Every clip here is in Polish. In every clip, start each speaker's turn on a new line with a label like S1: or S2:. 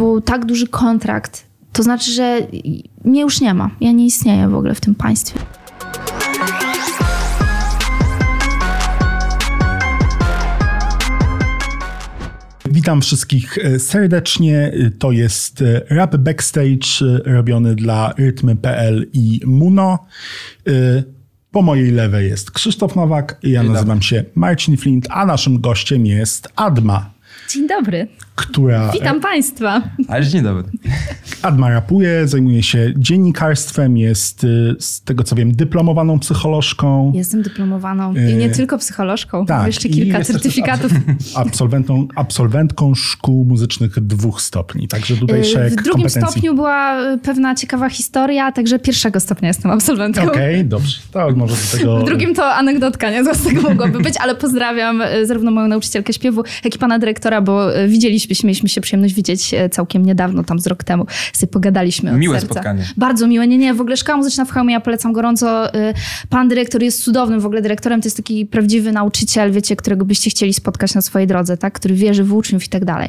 S1: był tak duży kontrakt, to znaczy, że mnie już nie ma. Ja nie istnieję w ogóle w tym państwie.
S2: Witam wszystkich e, serdecznie. To jest e, rap backstage e, robiony dla rytmy.pl i Muno. Po mojej lewej jest Krzysztof Nowak, ja nazywam się Marcin Flint, a naszym gościem jest Adma.
S1: Dzień dobry.
S2: Która...
S1: Witam Państwa.
S3: Ale dzień dobry.
S2: Adma rapuje, zajmuje się dziennikarstwem, jest y, z tego co wiem dyplomowaną psycholożką.
S1: Jestem dyplomowaną i nie y, tylko psycholożką, tak, jeszcze kilka certyfikatów.
S2: Absolwentą, absolwentką szkół muzycznych dwóch stopni, także tutaj szereg
S1: W drugim
S2: kompetencji.
S1: stopniu była pewna ciekawa historia, także pierwszego stopnia jestem absolwentką.
S2: Okej, okay, dobrze. To może do tego...
S1: W drugim to anegdotka, nie? Co z tego mogłoby być, ale pozdrawiam y, zarówno moją nauczycielkę śpiewu, jak i pana dyrektora, bo widzieliśmy rozmawialiśmy, mieliśmy się przyjemność widzieć e, całkiem niedawno, tam z rok temu. Sobie pogadaliśmy
S3: Miłe
S1: serca.
S3: spotkanie.
S1: Bardzo miłe. Nie, nie, w ogóle szkoła muzyczna w Chełmie, ja polecam gorąco. E, pan dyrektor jest cudownym w ogóle dyrektorem, to jest taki prawdziwy nauczyciel, wiecie, którego byście chcieli spotkać na swojej drodze, tak? Który wierzy w uczniów i tak dalej.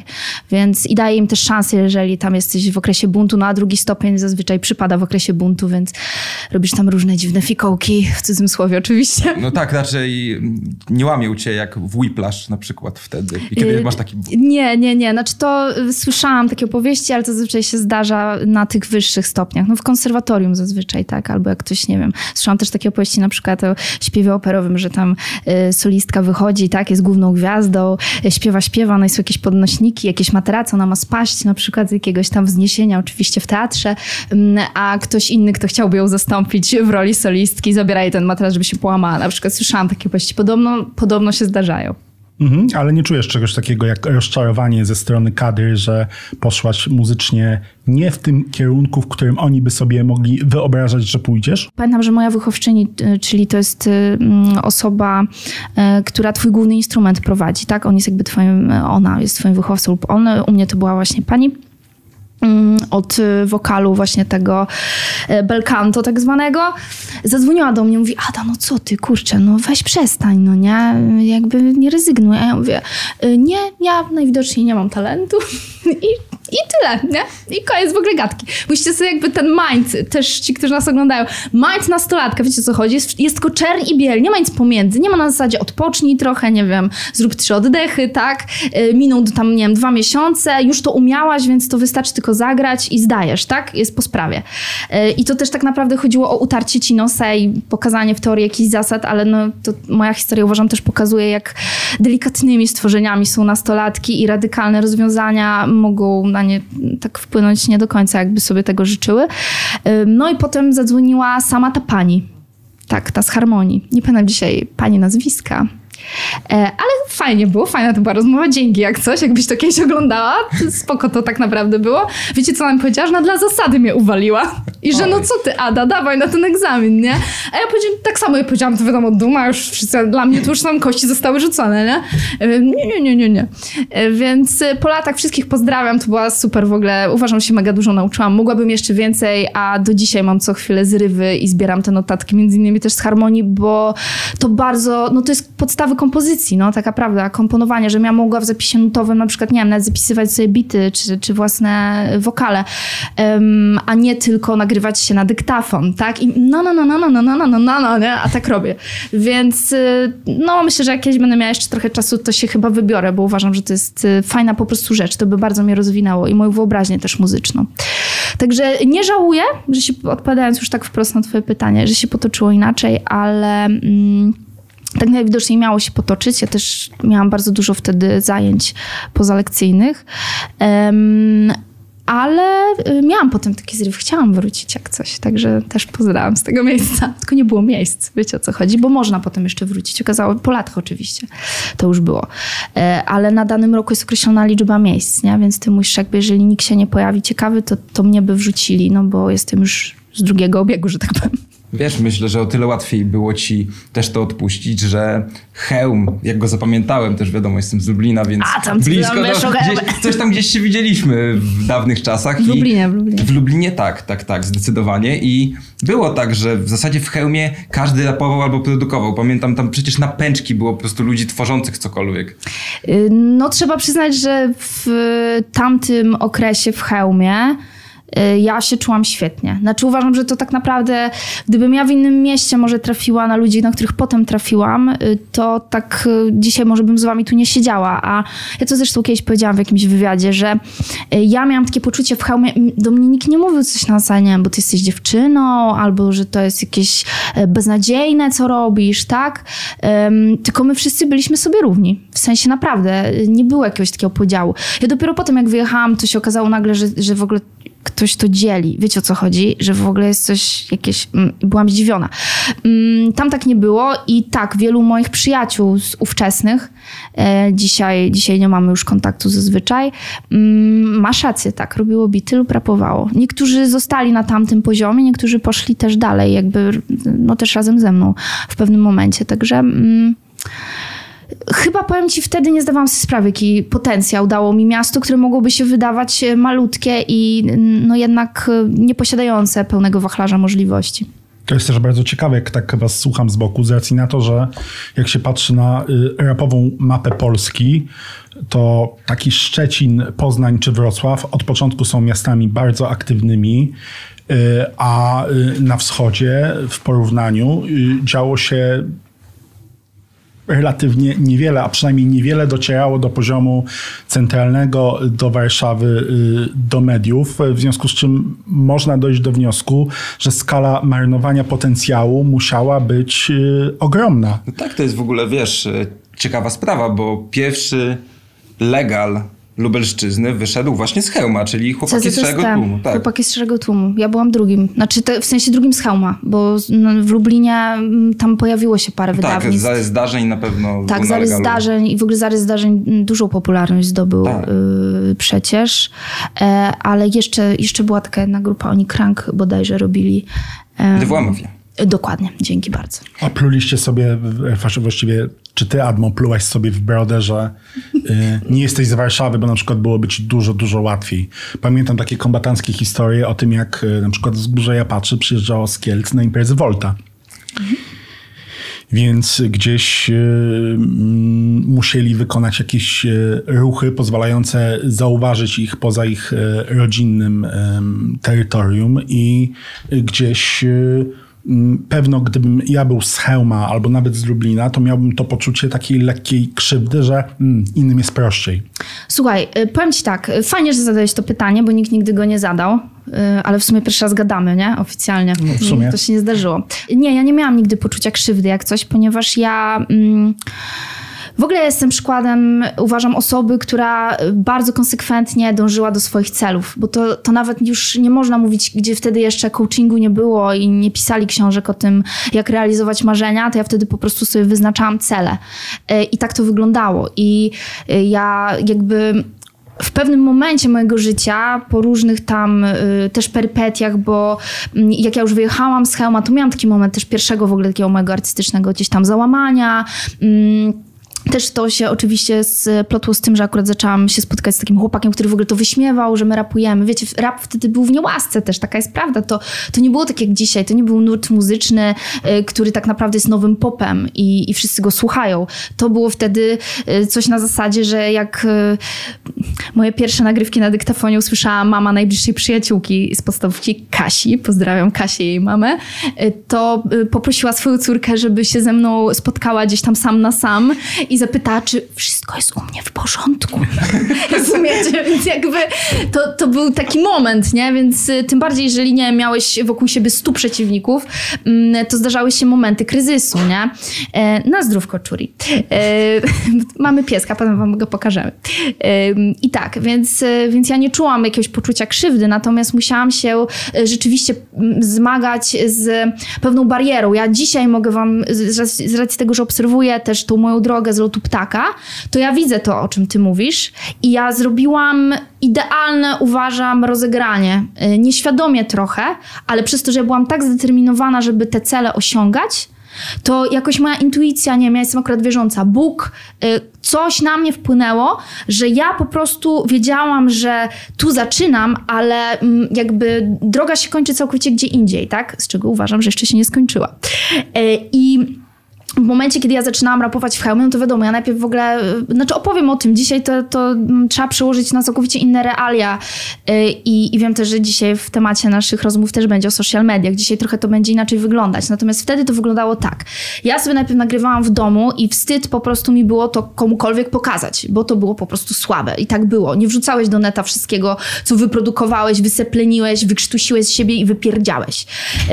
S1: Więc i daje im też szansę, jeżeli tam jesteś w okresie buntu, no a drugi stopień zazwyczaj przypada w okresie buntu, więc robisz tam różne dziwne fikołki, w cudzym słowie oczywiście.
S3: No tak, raczej nie łamią cię jak w Whiplash na przykład wtedy. I kiedy yy, masz taki...
S1: Nie, nie, nie. Znaczy to y, słyszałam takie opowieści, ale to zazwyczaj się zdarza na tych wyższych stopniach. No w konserwatorium zazwyczaj, tak? Albo jak ktoś, nie wiem, słyszałam też takie opowieści na przykład o śpiewie operowym, że tam y, solistka wychodzi, tak? Jest główną gwiazdą, y, śpiewa, śpiewa, no i są jakieś podnośniki, jakieś materace, ona ma spaść na przykład z jakiegoś tam wzniesienia, oczywiście w teatrze, y, a ktoś inny, kto chciałby ją zastąpić w roli solistki, zabiera jej ten materac, żeby się połamała. Na przykład słyszałam takie opowieści. Podobno, podobno się zdarzają.
S2: Mhm, ale nie czujesz czegoś takiego jak rozczarowanie ze strony kadry, że poszłaś muzycznie nie w tym kierunku, w którym oni by sobie mogli wyobrażać, że pójdziesz?
S1: Pamiętam, że moja wychowczyni, y, czyli to jest mm, osoba, y, która twój główny instrument prowadzi, tak? On jest jakby twoim, ona jest twoim wychowcą lub on, u mnie to była właśnie pani od y, wokalu właśnie tego e, belcanto tak zwanego, zadzwoniła do mnie, mówi, Ada, no co ty, kurczę, no weź przestań, no nie, jakby nie rezygnuj. A ja mówię, y, nie, ja najwidoczniej nie mam talentu. I i tyle, nie? I koniec w ogóle gadki. Musicie sobie jakby ten mind, też ci, którzy nas oglądają, mind nastolatka, wiecie o co chodzi? Jest, jest tylko czern i biel, nie ma nic pomiędzy. Nie ma na zasadzie odpocznij trochę, nie wiem, zrób trzy oddechy, tak? Yy, miną tam, nie wiem, dwa miesiące, już to umiałaś, więc to wystarczy tylko zagrać i zdajesz, tak? Jest po sprawie. Yy, I to też tak naprawdę chodziło o utarcie ci nosa i pokazanie w teorii jakichś zasad, ale no to moja historia uważam też pokazuje, jak delikatnymi stworzeniami są nastolatki i radykalne rozwiązania mogą na nie tak wpłynąć nie do końca, jakby sobie tego życzyły. No i potem zadzwoniła sama ta pani. Tak, ta z harmonii. Nie pamiętam dzisiaj pani nazwiska. E, ale fajnie było, fajna to była rozmowa, dzięki jak coś, jakbyś to kiedyś oglądała, spoko to tak naprawdę było. Wiecie co nam powiedziała? Że na dla zasady mnie uwaliła. I że no co ty Ada, dawaj na ten egzamin, nie? A ja powiedziałam, tak samo ja powiedziałam, to wiadomo, duma, już wszyscy, dla mnie to już tam kości zostały rzucone, nie? E, nie, nie, nie, nie, nie. E, więc po latach wszystkich pozdrawiam, to była super w ogóle, uważam, się mega dużo nauczyłam. Mogłabym jeszcze więcej, a do dzisiaj mam co chwilę zrywy i zbieram te notatki, między innymi też z harmonii, bo to bardzo, no to jest podstawa podstawy kompozycji, no taka prawda, komponowanie, że ja mogła w zapisie nutowym na przykład, nie wiem, nawet zapisywać sobie bity czy, czy własne wokale, um, a nie tylko nagrywać się na dyktafon, tak? I no, no, no, no, no, no, no, no, no, no, no, nie? A tak robię. Więc no myślę, że jak kiedyś będę miała jeszcze trochę czasu, to się chyba wybiorę, bo uważam, że to jest fajna po prostu rzecz. To by bardzo mnie rozwinęło i moją wyobraźnię też muzyczną. Także nie żałuję, że się, odpowiadając już tak wprost na twoje pytanie, że się potoczyło inaczej, ale... Mm, tak najwidoczniej miało się potoczyć. Ja też miałam bardzo dużo wtedy zajęć pozalekcyjnych. Um, ale y, miałam potem taki zryw, chciałam wrócić jak coś, także też pozdrawiam z tego miejsca. Tylko nie było miejsc, wiecie o co chodzi, bo można potem jeszcze wrócić. Okazało, po latach oczywiście, to już było. E, ale na danym roku jest określona liczba miejsc, nie? więc ty musisz jakby, jeżeli nikt się nie pojawi ciekawy, to, to mnie by wrzucili, no bo jestem już z drugiego obiegu, że tak powiem.
S3: Wiesz, myślę, że o tyle łatwiej było ci też to odpuścić, że hełm, jak go zapamiętałem, też wiadomo, jestem z Lublina, więc
S1: A, tam
S3: blisko.
S1: tam
S3: No, gdzieś, coś tam gdzieś się widzieliśmy w dawnych czasach.
S1: W Lublinie, w Lublinie.
S3: W Lublinie tak, tak, tak, zdecydowanie. I było tak, że w zasadzie w hełmie każdy rapował albo produkował. Pamiętam, tam przecież na pęczki było po prostu ludzi tworzących cokolwiek.
S1: Y, No trzeba przyznać, że w tamtym okresie w hełmie ja się czułam świetnie. Znaczy uważam, że to tak naprawdę, gdybym ja w innym mieście może trafiła na ludzi, na których potem trafiłam, y, to tak y, dzisiaj może bym z wami tu nie siedziała. A ja to zresztą kiedyś powiedziałam w jakimś wywiadzie, że y, ja miałam takie poczucie w hełmie, do mnie nikt nie mówił coś na zasadzie, nie wiem, bo ty jesteś dziewczyną, albo że to jest jakieś e, beznadziejne, co robisz, tak? Tylko my wszyscy byliśmy sobie równi. W sensie naprawdę, y, nie było jakiegoś takiego podziału. Ja dopiero potem, jak wyjechałam, to się okazało nagle, że, że w ogóle ktoś to dzieli. Wiecie o co chodzi? Że w ogóle jest coś jakieś... Mm, byłam zdziwiona. Mm, Tam tak nie było i tak, wielu moich przyjaciół z ówczesnych, e, dzisiaj, dzisiaj nie mamy już kontaktu zazwyczaj, mm, masz rację, tak, robiło bity lub rapowało. Niektórzy zostali na tamtym poziomie, niektórzy poszli też dalej, jakby, no też razem ze mną w pewnym momencie, także... Chyba powiem ci, wtedy nie zdawałam sobie sprawy, jaki potencjał dało mi miasto, które mogłoby się wydawać e, malutkie i no jednak e, nieposiadające pełnego wachlarza możliwości.
S2: To jest też bardzo ciekawe, jak tak was słucham z boku, z racji na to, że jak się patrzy na y, rapową mapę Polski, to taki Szczecin, Poznań czy Wrocław od początku są miastami bardzo aktywnymi, y, a y, na wschodzie w porównaniu działo się relatywnie niewiele, a przynajmniej niewiele docierało do poziomu centralnego, do Warszawy, y, do mediów, w związku z czym można dojść do wniosku, że skala marnowania potencjału musiała być y, ogromna.
S3: No tak, to jest w ogóle, wiesz, e, ciekawa sprawa, bo pierwszy legal Lubelszczyzny wyszedł właśnie z Chełma, czyli chłopaki z Szarego Tłumu. Tak.
S1: Chłopaki z Szarego Tłumu. Ja byłam drugim. Znaczy, te, w sensie drugim z Hełma, bo no, w Lublinie mm, tam pojawiło się parę
S3: tak,
S1: wydawnictw.
S3: zarys zdarzeń na pewno
S1: Tak, zarys zdarzeń i w ogóle zarys zdarzeń dużą popularność zdobył
S3: Tak.
S1: y, przecież. E, ale jeszcze, jeszcze była taka jedna grupa, oni Krank bodajże robili. E,
S3: Gdy była mafia.
S1: Dokładnie, dzięki bardzo.
S2: A pluliście sobie, w- właściwie, czy ty, Admo, plułaś sobie w brodę, y, nie jesteś z Warszawy, bo na przykład byłoby ci dużo, dużo łatwiej. Pamiętam takie kombatanckie historie o tym, jak y, na przykład z Górzeja Patrzy przyjeżdżało z Kielc na imprezy Volta. Więc gdzieś y, mm, musieli wykonać jakieś y, ruchy pozwalające zauważyć ich poza ich y, rodzinnym terytorium i gdzieś y, pewno gdybym ja był z Chełma albo nawet z Lublina, to miałbym to poczucie takiej lekkiej krzywdy, że mm, innym jest prościej.
S1: Słuchaj, y, powiem ci tak, y, fajnie, że zadałeś to pytanie, bo nikt nigdy go nie zadał, y, ale w sumie pierwszy raz gadamy, nie? Oficjalnie.
S2: No, w sumie.
S1: To się nie zdarzyło. Nie, ja nie miałam nigdy poczucia krzywdy jak coś, ponieważ ja... Mm, w ogóle jestem przykładem, uważam, osoby, która bardzo konsekwentnie dążyła do swoich celów, bo to, to nawet już nie można mówić, gdzie wtedy jeszcze coachingu nie było i nie pisali książek o tym, jak realizować marzenia, to ja wtedy po prostu sobie wyznaczałam cele. E, I tak to wyglądało. I e, ja jakby w pewnym momencie mojego życia, po różnych tam y, też perypetiach, bo mm, jak ja już wyjechałam z Chełma, to miałam taki moment też pierwszego w ogóle takiego mojego artystycznego gdzieś tam załamania. Mm, też to się oczywiście splotło z tym, że akurat zaczęłam się spotykać z takim chłopakiem, który w ogóle to wyśmiewał, że my rapujemy. Wiecie, rap wtedy był w niełasce też, taka jest prawda. To, to nie było tak jak dzisiaj, to nie był nurt muzyczny, y, który tak naprawdę jest nowym popem i, i wszyscy go słuchają. To było wtedy y, coś na zasadzie, że jak y, moje pierwsze nagrywki na dyktafonie usłyszała mama najbliższej przyjaciółki z podstawówki, Kasi, pozdrawiam Kasię i jej mamę, to poprosiła swoją córkę, żeby się ze mną spotkała gdzieś tam sam na sam i zapytała, czy wszystko jest u mnie w porządku. Rozumiecie? Więc jakby to, to był taki moment, nie? Więc y, tym bardziej, jeżeli nie miałeś wokół siebie stu przeciwników, mm, to zdarzały się momenty kryzysu, nie? E, Na zdrówko, Czuri. E, Mamy pieska, potem wam go pokażemy. I tak, więc, e, więc ja nie czułam jakiegoś poczucia krzywdy, natomiast musiałam się e, rzeczywiście mm, zmagać z pewną barierą. Ja dzisiaj mogę wam, z racji tego, że obserwuję też tą moją drogę z lotu ptaka, to ja widzę to, o czym ty mówisz i ja zrobiłam idealne, uważam, rozegranie. Y, nieświadomie trochę, ale przez to, że ja byłam tak zdeterminowana, żeby te cele osiągać, to jakoś moja intuicja, nie wiem, ja jestem akurat wierząca, Bóg, y, coś na mnie wpłynęło, że ja po prostu wiedziałam, że tu zaczynam, ale mm, jakby droga się kończy całkowicie gdzie indziej, tak? Z czego uważam, że jeszcze się nie skończyła. Y, I w momencie, kiedy ja zaczynałam rapować w hełmie, no to wiadomo, ja najpierw w ogóle, znaczy opowiem o tym. Dzisiaj to, to trzeba przełożyć na całkowicie inne realia y, i, i wiem też, że dzisiaj w temacie naszych rozmów też będzie o social mediach. Dzisiaj trochę to będzie inaczej wyglądać. Natomiast wtedy to wyglądało tak. Ja sobie najpierw nagrywałam w domu i wstyd po prostu mi było to komukolwiek pokazać, bo to było po prostu słabe. I tak było. Nie wrzucałeś do neta wszystkiego, co wyprodukowałeś, wysepleniłeś, wykrztusiłeś z siebie i wypierdziałeś.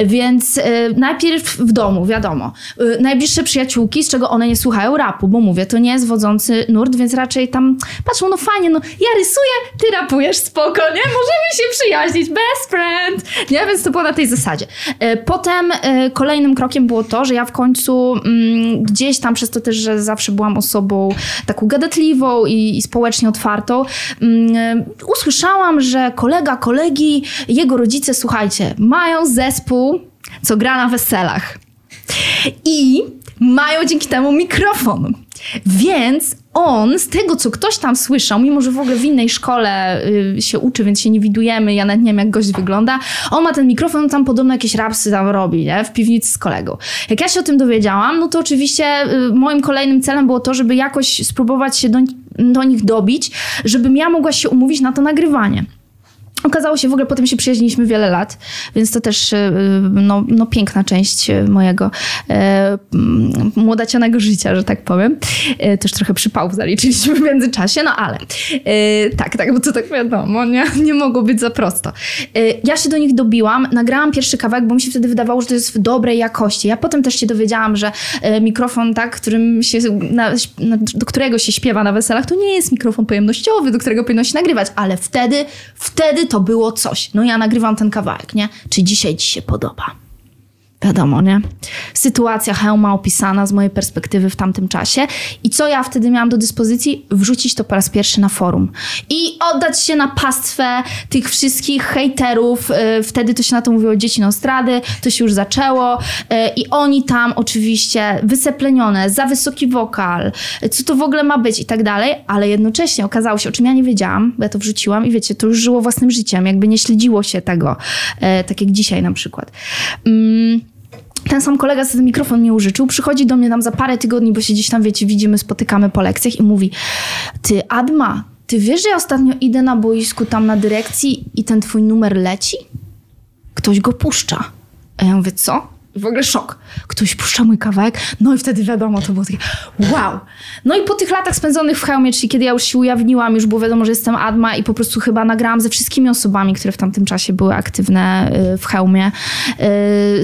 S1: Więc y, najpierw w domu, wiadomo. Y, najbliższe przyjaciółki, z czego one nie słuchają rapu, bo mówię, to nie jest wodzący nurt, więc raczej tam patrzą, no fajnie, no ja rysuję, ty rapujesz, spoko, nie? Możemy się przyjaźnić, best friend, nie? Więc to było na tej zasadzie. E, potem e, kolejnym krokiem było to, że ja w końcu mm, gdzieś tam przez to też, że zawsze byłam osobą taką gadatliwą i, i społecznie otwartą, mm, usłyszałam, że kolega kolegi, jego rodzice, słuchajcie, mają zespół, co gra na weselach. I mają dzięki temu mikrofon. Więc on, z tego co ktoś tam słyszał, mimo że w ogóle w innej szkole y, się uczy, więc się nie widujemy, ja nawet nie wiem jak gość wygląda, on ma ten mikrofon, on tam podobno jakieś rapsy tam robi, nie? W piwnicy z kolegą. Jak ja się o tym dowiedziałam, no to oczywiście y, moim kolejnym celem było to, żeby jakoś spróbować się do, do nich dobić, żebym ja mogła się umówić na to nagrywanie. Okazało się, w ogóle potem się przyjaźniliśmy wiele lat, więc to też y, no, no piękna część mojego e, młodacianego życia, że tak powiem. E, też trochę przypałów zaliczyliśmy w międzyczasie, no ale e, tak, tak, bo to tak wiadomo, nie, nie mogło być za prosto. E, ja się do nich dobiłam, nagrałam pierwszy kawałek, bo mi się wtedy wydawało, że to jest w dobrej jakości. Ja potem też się dowiedziałam, że e, mikrofon, tak, którym się, na, na, do którego się śpiewa na weselach, to nie jest mikrofon pojemnościowy, do którego powinno się nagrywać, ale wtedy, wtedy to było coś. No ja nagrywam ten kawałek, nie? Czy dzisiaj ci się podoba? Wiadomo, nie? Sytuacja hełma opisana z mojej perspektywy w tamtym czasie. I co ja wtedy miałam do dyspozycji? Wrzucić to po raz pierwszy na forum. I oddać się na pastwę tych wszystkich hejterów. Y, wtedy to się na to mówiło dzieci nostrady. To się już zaczęło. Y, I oni tam oczywiście wyseplenione, za wysoki wokal, co to w ogóle ma być i tak dalej. Ale jednocześnie okazało się, o czym ja nie wiedziałam, bo ja to wrzuciłam i wiecie, to już żyło własnym życiem. Jakby nie śledziło się tego. Y, tak jak dzisiaj na przykład. Mm ten sam kolega, co ten mikrofon mi użyczył, przychodzi do mnie tam za parę tygodni, bo się gdzieś tam, wiecie, widzimy, spotykamy po lekcjach i mówi ty, Adma, ty wiesz, że ja ostatnio idę na boisku tam na dyrekcji i ten twój numer leci? Ktoś go puszcza. A ja mówię, co? W ogóle szok. Ktoś puszcza mój kawałek, no i wtedy wiadomo, to było takie wow. No i po tych latach spędzonych w hełmie, czyli kiedy ja już się ujawniłam, już było wiadomo, że jestem Adma i po prostu chyba nagrałam ze wszystkimi osobami, które w tamtym czasie były aktywne y, w hełmie. Y,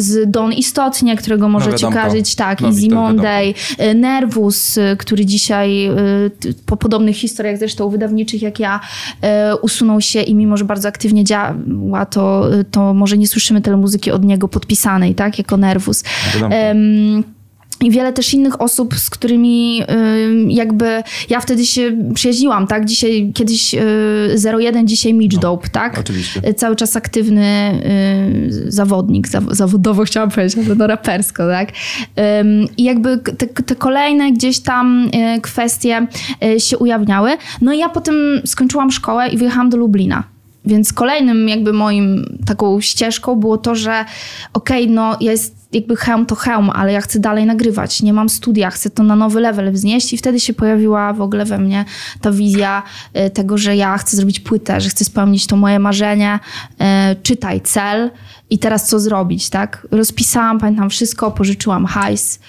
S1: z Don Istotnie, którego możecie no kojarzyć, tak, no, Easy Monday, y, Nervus, który dzisiaj po podobnych historiach zresztą wydawniczych jak ja usunął się i mimo, że bardzo aktywnie działa, to, to może nie słyszymy tyle muzyki od niego podpisanej, tak, jako Nervus. I wiele też innych osób, z którymi jakby ja wtedy się przyjaźniłam, tak? Dzisiaj, kiedyś y, 01, dzisiaj Mitch no, Dope, tak?
S3: Oczywiście.
S1: Y, cały czas aktywny y, zawodnik, zawodowo chciałam powiedzieć, ale no rapersko, tak? I jakby te, te kolejne gdzieś tam kwestie się ujawniały. No i ja potem skończyłam szkołę i wyjechałam do Lublina. Więc kolejnym jakby moim taką ścieżką było to, że okej, okay, no jest jakby hełm to hełm, ale ja chcę dalej nagrywać, nie mam studia, chcę to na nowy level wznieść i wtedy się pojawiła w ogóle we mnie ta wizja y, tego, że ja chcę zrobić płytę, że chcę spełnić to moje marzenie, y, czytaj cel i teraz co zrobić, tak? Rozpisałam, pamiętam wszystko, pożyczyłam hajs.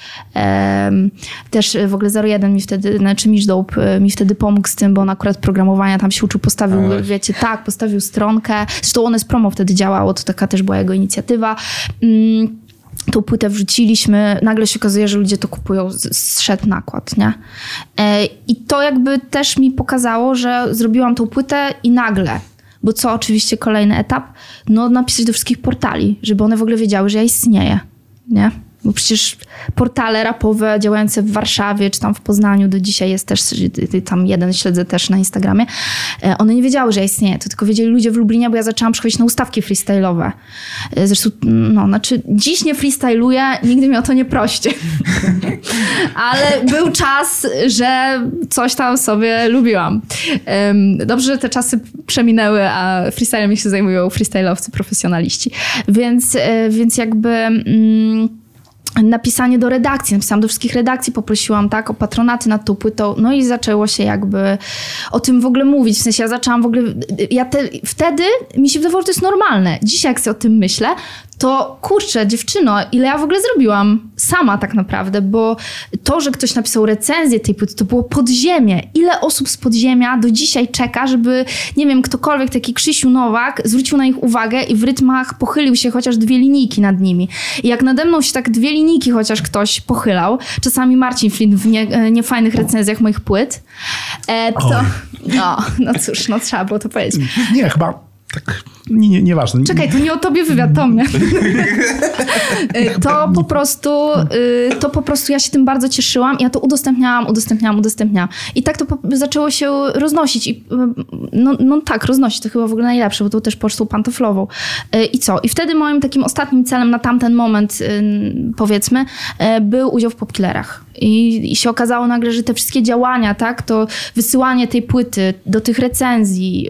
S1: Też w ogóle 01 mi wtedy, znaczy Misz Dope mi wtedy pomógł z tym, bo on akurat programowania tam się uczył, postawił, wiecie, tak, postawił stronkę. Zresztą one z promo wtedy działało, to taka też była jego inicjatywa. Tą płytę wrzuciliśmy, nagle się okazuje, że ludzie to kupują, zszedł nakład, nie? E, I to jakby też mi pokazało, że zrobiłam tą płytę i nagle, bo co oczywiście kolejny etap, no napisać do wszystkich portali, żeby one w ogóle wiedziały, że ja istnieję, nie? Bo przecież portale rapowe działające w Warszawie czy tam w Poznaniu, do dzisiaj jest też, tam jeden śledzę też na Instagramie, e, one nie wiedziały, że ja istnieję, to tylko wiedzieli ludzie w Lublinie, bo ja zaczęłam przychodzić na ustawki freestyle'owe. E, zresztą, no, znaczy dziś nie freestyluję, nigdy mnie o to nie proście. Ale był czas, że coś tam sobie lubiłam. Dobrze, że te czasy przeminęły, a freestylem się zajmują freestyle'owcy, profesjonaliści. Więc, e, więc jakby... Mm, napisanie do redakcji, napisałam do wszystkich redakcji, poprosiłam tak o patronaty nad tą płytą, no i zaczęło się jakby o tym w ogóle mówić, w sensie ja zaczęłam w ogóle, ja te, wtedy mi się wydawało, że to jest normalne. Dzisiaj jak sobie o tym myślę, to kurczę, dziewczyno, ile ja w ogóle zrobiłam sama tak naprawdę, bo to, że ktoś napisał recenzję tej płyty, to było podziemie. Ile osób z podziemia do dzisiaj czeka, żeby, nie wiem, ktokolwiek, taki Krzysiu Nowak, zwrócił na nich uwagę i w rytmach pochylił się chociaż dwie linijki nad nimi. I jak nade mną się tak dwie linijki chociaż ktoś pochylał, czasami Marcin Flint w nie, e, niefajnych recenzjach moich płyt, e, to... No, no cóż, no trzeba było to powiedzieć.
S2: Nie, chyba tak, nie, nie, nieważne.
S1: Czekaj, to nie o tobie wywiad, to mnie. Y, to po prostu, y, to po prostu ja się tym bardzo cieszyłam. Ja to udostępniałam, udostępniałam, udostępniałam. I tak to zaczęło się roznosić. I, y, no, no tak, roznosić. To chyba w ogóle najlepsze, bo to też pocztą pantoflową. I co? I wtedy moim takim ostatnim celem na tamten moment, powiedzmy, był udział w Popkillerach. I, I się okazało nagle, że te wszystkie działania, tak, to wysyłanie tej płyty do tych recenzji,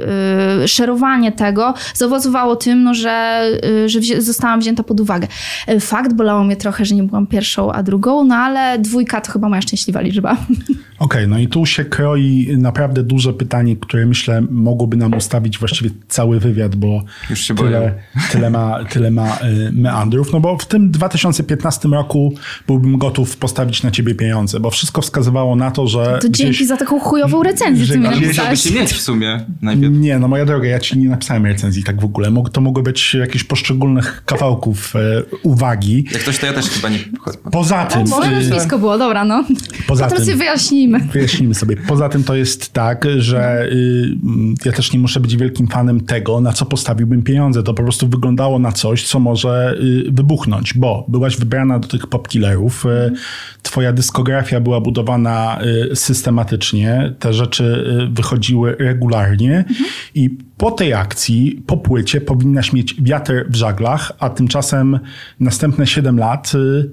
S1: yy, szerowanie tego, zaowocowało tym, no, że, yy, że wzi zostałam wzięta pod uwagę. Yy, fakt, bolało mnie trochę, że nie byłam pierwszą, a drugą, no ale dwójka to chyba moja szczęśliwa liczba.
S2: Okej, okay, no i tu się kroi naprawdę duże pytanie, które myślę mogłoby nam ustawić właściwie cały wywiad, bo
S3: Już się
S2: tyle, tyle ma, tyle ma y, meandrów. No bo w tym 2015 roku byłbym gotów postawić na ciebie pieniądze, bo wszystko wskazywało na to, że...
S1: To dzięki
S2: gdzieś,
S1: za taką chujową recenzję, ty mi napisałeś.
S3: się mieć w sumie najpierw.
S2: Nie, no moja droga, ja ci nie napisałem recenzji tak w ogóle. To mogły być jakieś poszczególnych kawałków e, uwagi.
S3: Jak coś, to ja też chyba nie...
S2: Poza tym...
S1: No, może blisko było, dobra, no.
S2: Poza
S1: to teraz
S2: tym,
S1: sobie wyjaśnijmy.
S2: Wyjaśnijmy sobie. Poza tym to jest tak, że y, ja też nie muszę być wielkim fanem tego, na co postawiłbym pieniądze. To po prostu wyglądało na coś, co może y, wybuchnąć, bo byłaś wybrana do tych popkillerów, y, twoja dyskografia była budowana y, systematycznie, te rzeczy y, wychodziły regularnie mhm. i po tej akcji, po płycie powinnaś mieć wiatr w żaglach, a tymczasem następne 7 lat y,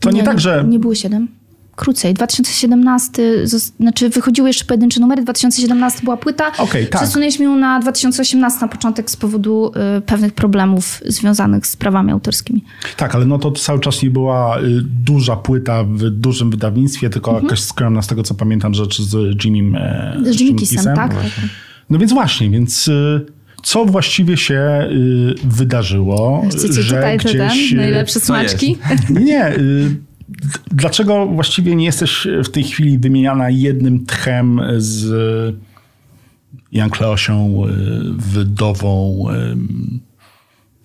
S2: to nie, nie tak, że...
S1: Nie było 7 krócej. 2017, znaczy wychodziły jeszcze pojedyncze numery, 2017 była płyta.
S2: Okay, tak.
S1: Przesunęliśmy ją na 2018 na początek z powodu y, pewnych problemów związanych z prawami autorskimi.
S2: Tak, ale no to cały czas nie była y, duża płyta w dużym wydawnictwie, tylko mhm. jakaś skromna z tego co pamiętam rzecz z Jimmy
S1: e, Z Jimmy Kissem, tak.
S2: No więc właśnie, więc... Y, co właściwie się y, wydarzyło?
S1: Chcecie że tutaj gdzieś, ten, najlepsze smaczki?
S2: Nie, nie. Y, Dlaczego właściwie nie jesteś w tej chwili wymieniana jednym tchem z Jan Kleosią, y, wydową, y,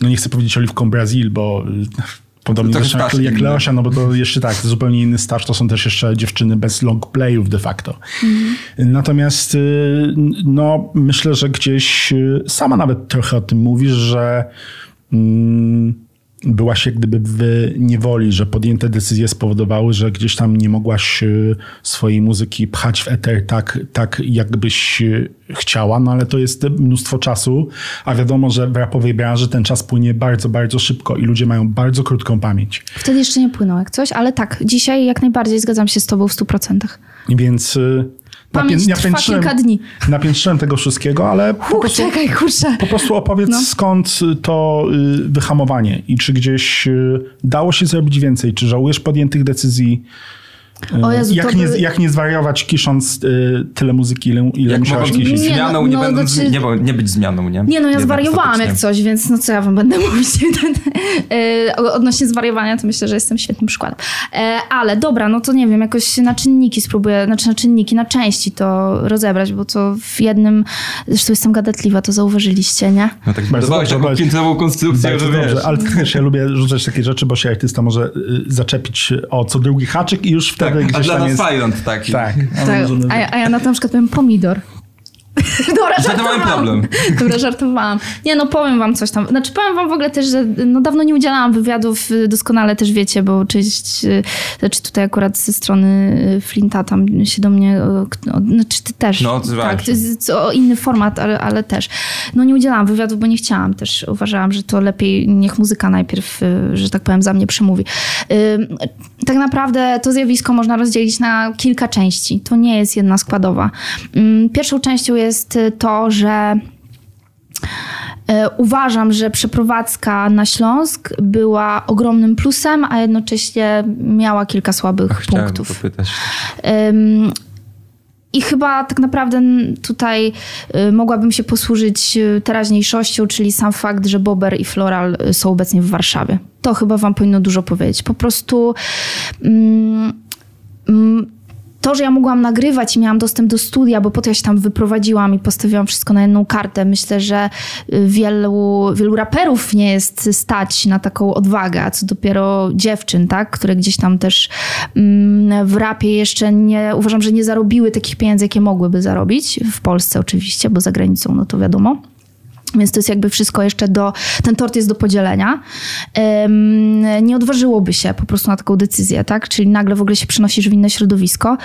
S2: no nie chcę powiedzieć Oliwką Brazil, bo y, podobnie zresztą jak, jak Leosia, no bo to jeszcze tak, to zupełnie inny staż, to są też jeszcze dziewczyny bez long playów de facto. Mhm. Natomiast no myślę, że gdzieś sama nawet trochę o tym mówisz, że mm, byłaś jak gdyby w niewoli, że podjęte decyzje spowodowały, że gdzieś tam nie mogłaś e, swojej muzyki pchać w eter tak, tak jakbyś e, chciała, no ale to jest mnóstwo czasu, a wiadomo, że w rapowej branży ten czas płynie bardzo, bardzo szybko i ludzie mają bardzo krótką pamięć.
S1: Wtedy jeszcze nie płynął jak coś, ale tak, dzisiaj jak najbardziej zgadzam się z tobą w stu procentach.
S2: Więc e,
S1: Pamięć napię, kilka dni.
S2: Napiętrzyłem tego wszystkiego, ale
S1: Huch, po, prostu, czekaj, kurczę.
S2: po prostu opowiedz no. skąd to y, wyhamowanie i czy gdzieś y, dało się zrobić więcej, czy żałujesz podjętych decyzji, Jezu, jak, nie, by... jak nie zwariować kisząc y, tyle muzyki, ile, ile jak musiałaś
S3: kisić? Zmianą no, nie, no, będą, znaczy... nie, nie, być zmianą, nie?
S1: Nie, no ja zwariowałam jak coś, więc no co ja wam będę mówić. y, odnośnie zwariowania to myślę, że jestem świetnym przykładem. E, ale dobra, no to nie wiem, jakoś na czynniki spróbuję, znaczy na czynniki, na części to rozebrać, bo to w jednym, zresztą jestem gadatliwa, to zauważyliście, nie?
S3: No tak budowałeś taką piętrową konstrukcję, że wiesz.
S2: Ale też ja lubię rzucać takie rzeczy, bo się artysta może y, zaczepić o co drugi haczyk i już wtedy
S3: tak, gdzieś a dla nas jest... taki.
S2: Tak.
S1: tak. A, a ja na to na przykład powiem pomidor. Dobra, żartowałam.
S3: problem.
S1: Dobra, żartowałam. Nie, no powiem wam coś tam. Znaczy powiem wam w ogóle też, że no dawno nie udzielałam wywiadów, y, doskonale też wiecie, bo część, y, znaczy tutaj akurat ze strony y, Flinta tam się do mnie, no, znaczy ty też.
S3: No,
S1: Tak, to jest o inny format, ale, ale też. No nie udzielałam wywiadów, bo nie chciałam też. Uważałam, że to lepiej niech muzyka najpierw, że tak powiem, za mnie przemówi. Y, Tak naprawdę to zjawisko można rozdzielić na kilka części. To nie jest jedna składowa. Ym, Pierwszą częścią jest y, to, że E, Uważam, że przeprowadzka na Śląsk była ogromnym plusem, a jednocześnie miała kilka słabych
S3: Chciałem
S1: punktów.
S3: popytać.
S1: I chyba tak naprawdę tutaj y, mogłabym się posłużyć y, teraźniejszością, czyli sam fakt, że Bober i Floral y, są obecnie w Warszawie. To chyba wam powinno dużo powiedzieć. Po prostu mm, mm, to, że ja mogłam nagrywać i miałam dostęp do studia, bo potem ja się tam wyprowadziłam i postawiłam wszystko na jedną kartę. Myślę, że y, wielu, wielu raperów nie jest stać na taką odwagę, a co dopiero dziewczyn, tak? które gdzieś tam też mm, w rapie jeszcze nie, uważam, że nie zarobiły takich pieniędzy, jakie mogłyby zarobić. W Polsce oczywiście, bo za granicą, no to wiadomo. Więc to jest jakby wszystko jeszcze do. Ten tort jest do podzielenia. Ym, nie odważyłoby się po prostu na taką decyzję, tak? Czyli nagle w ogóle się przenosisz w inne środowisko.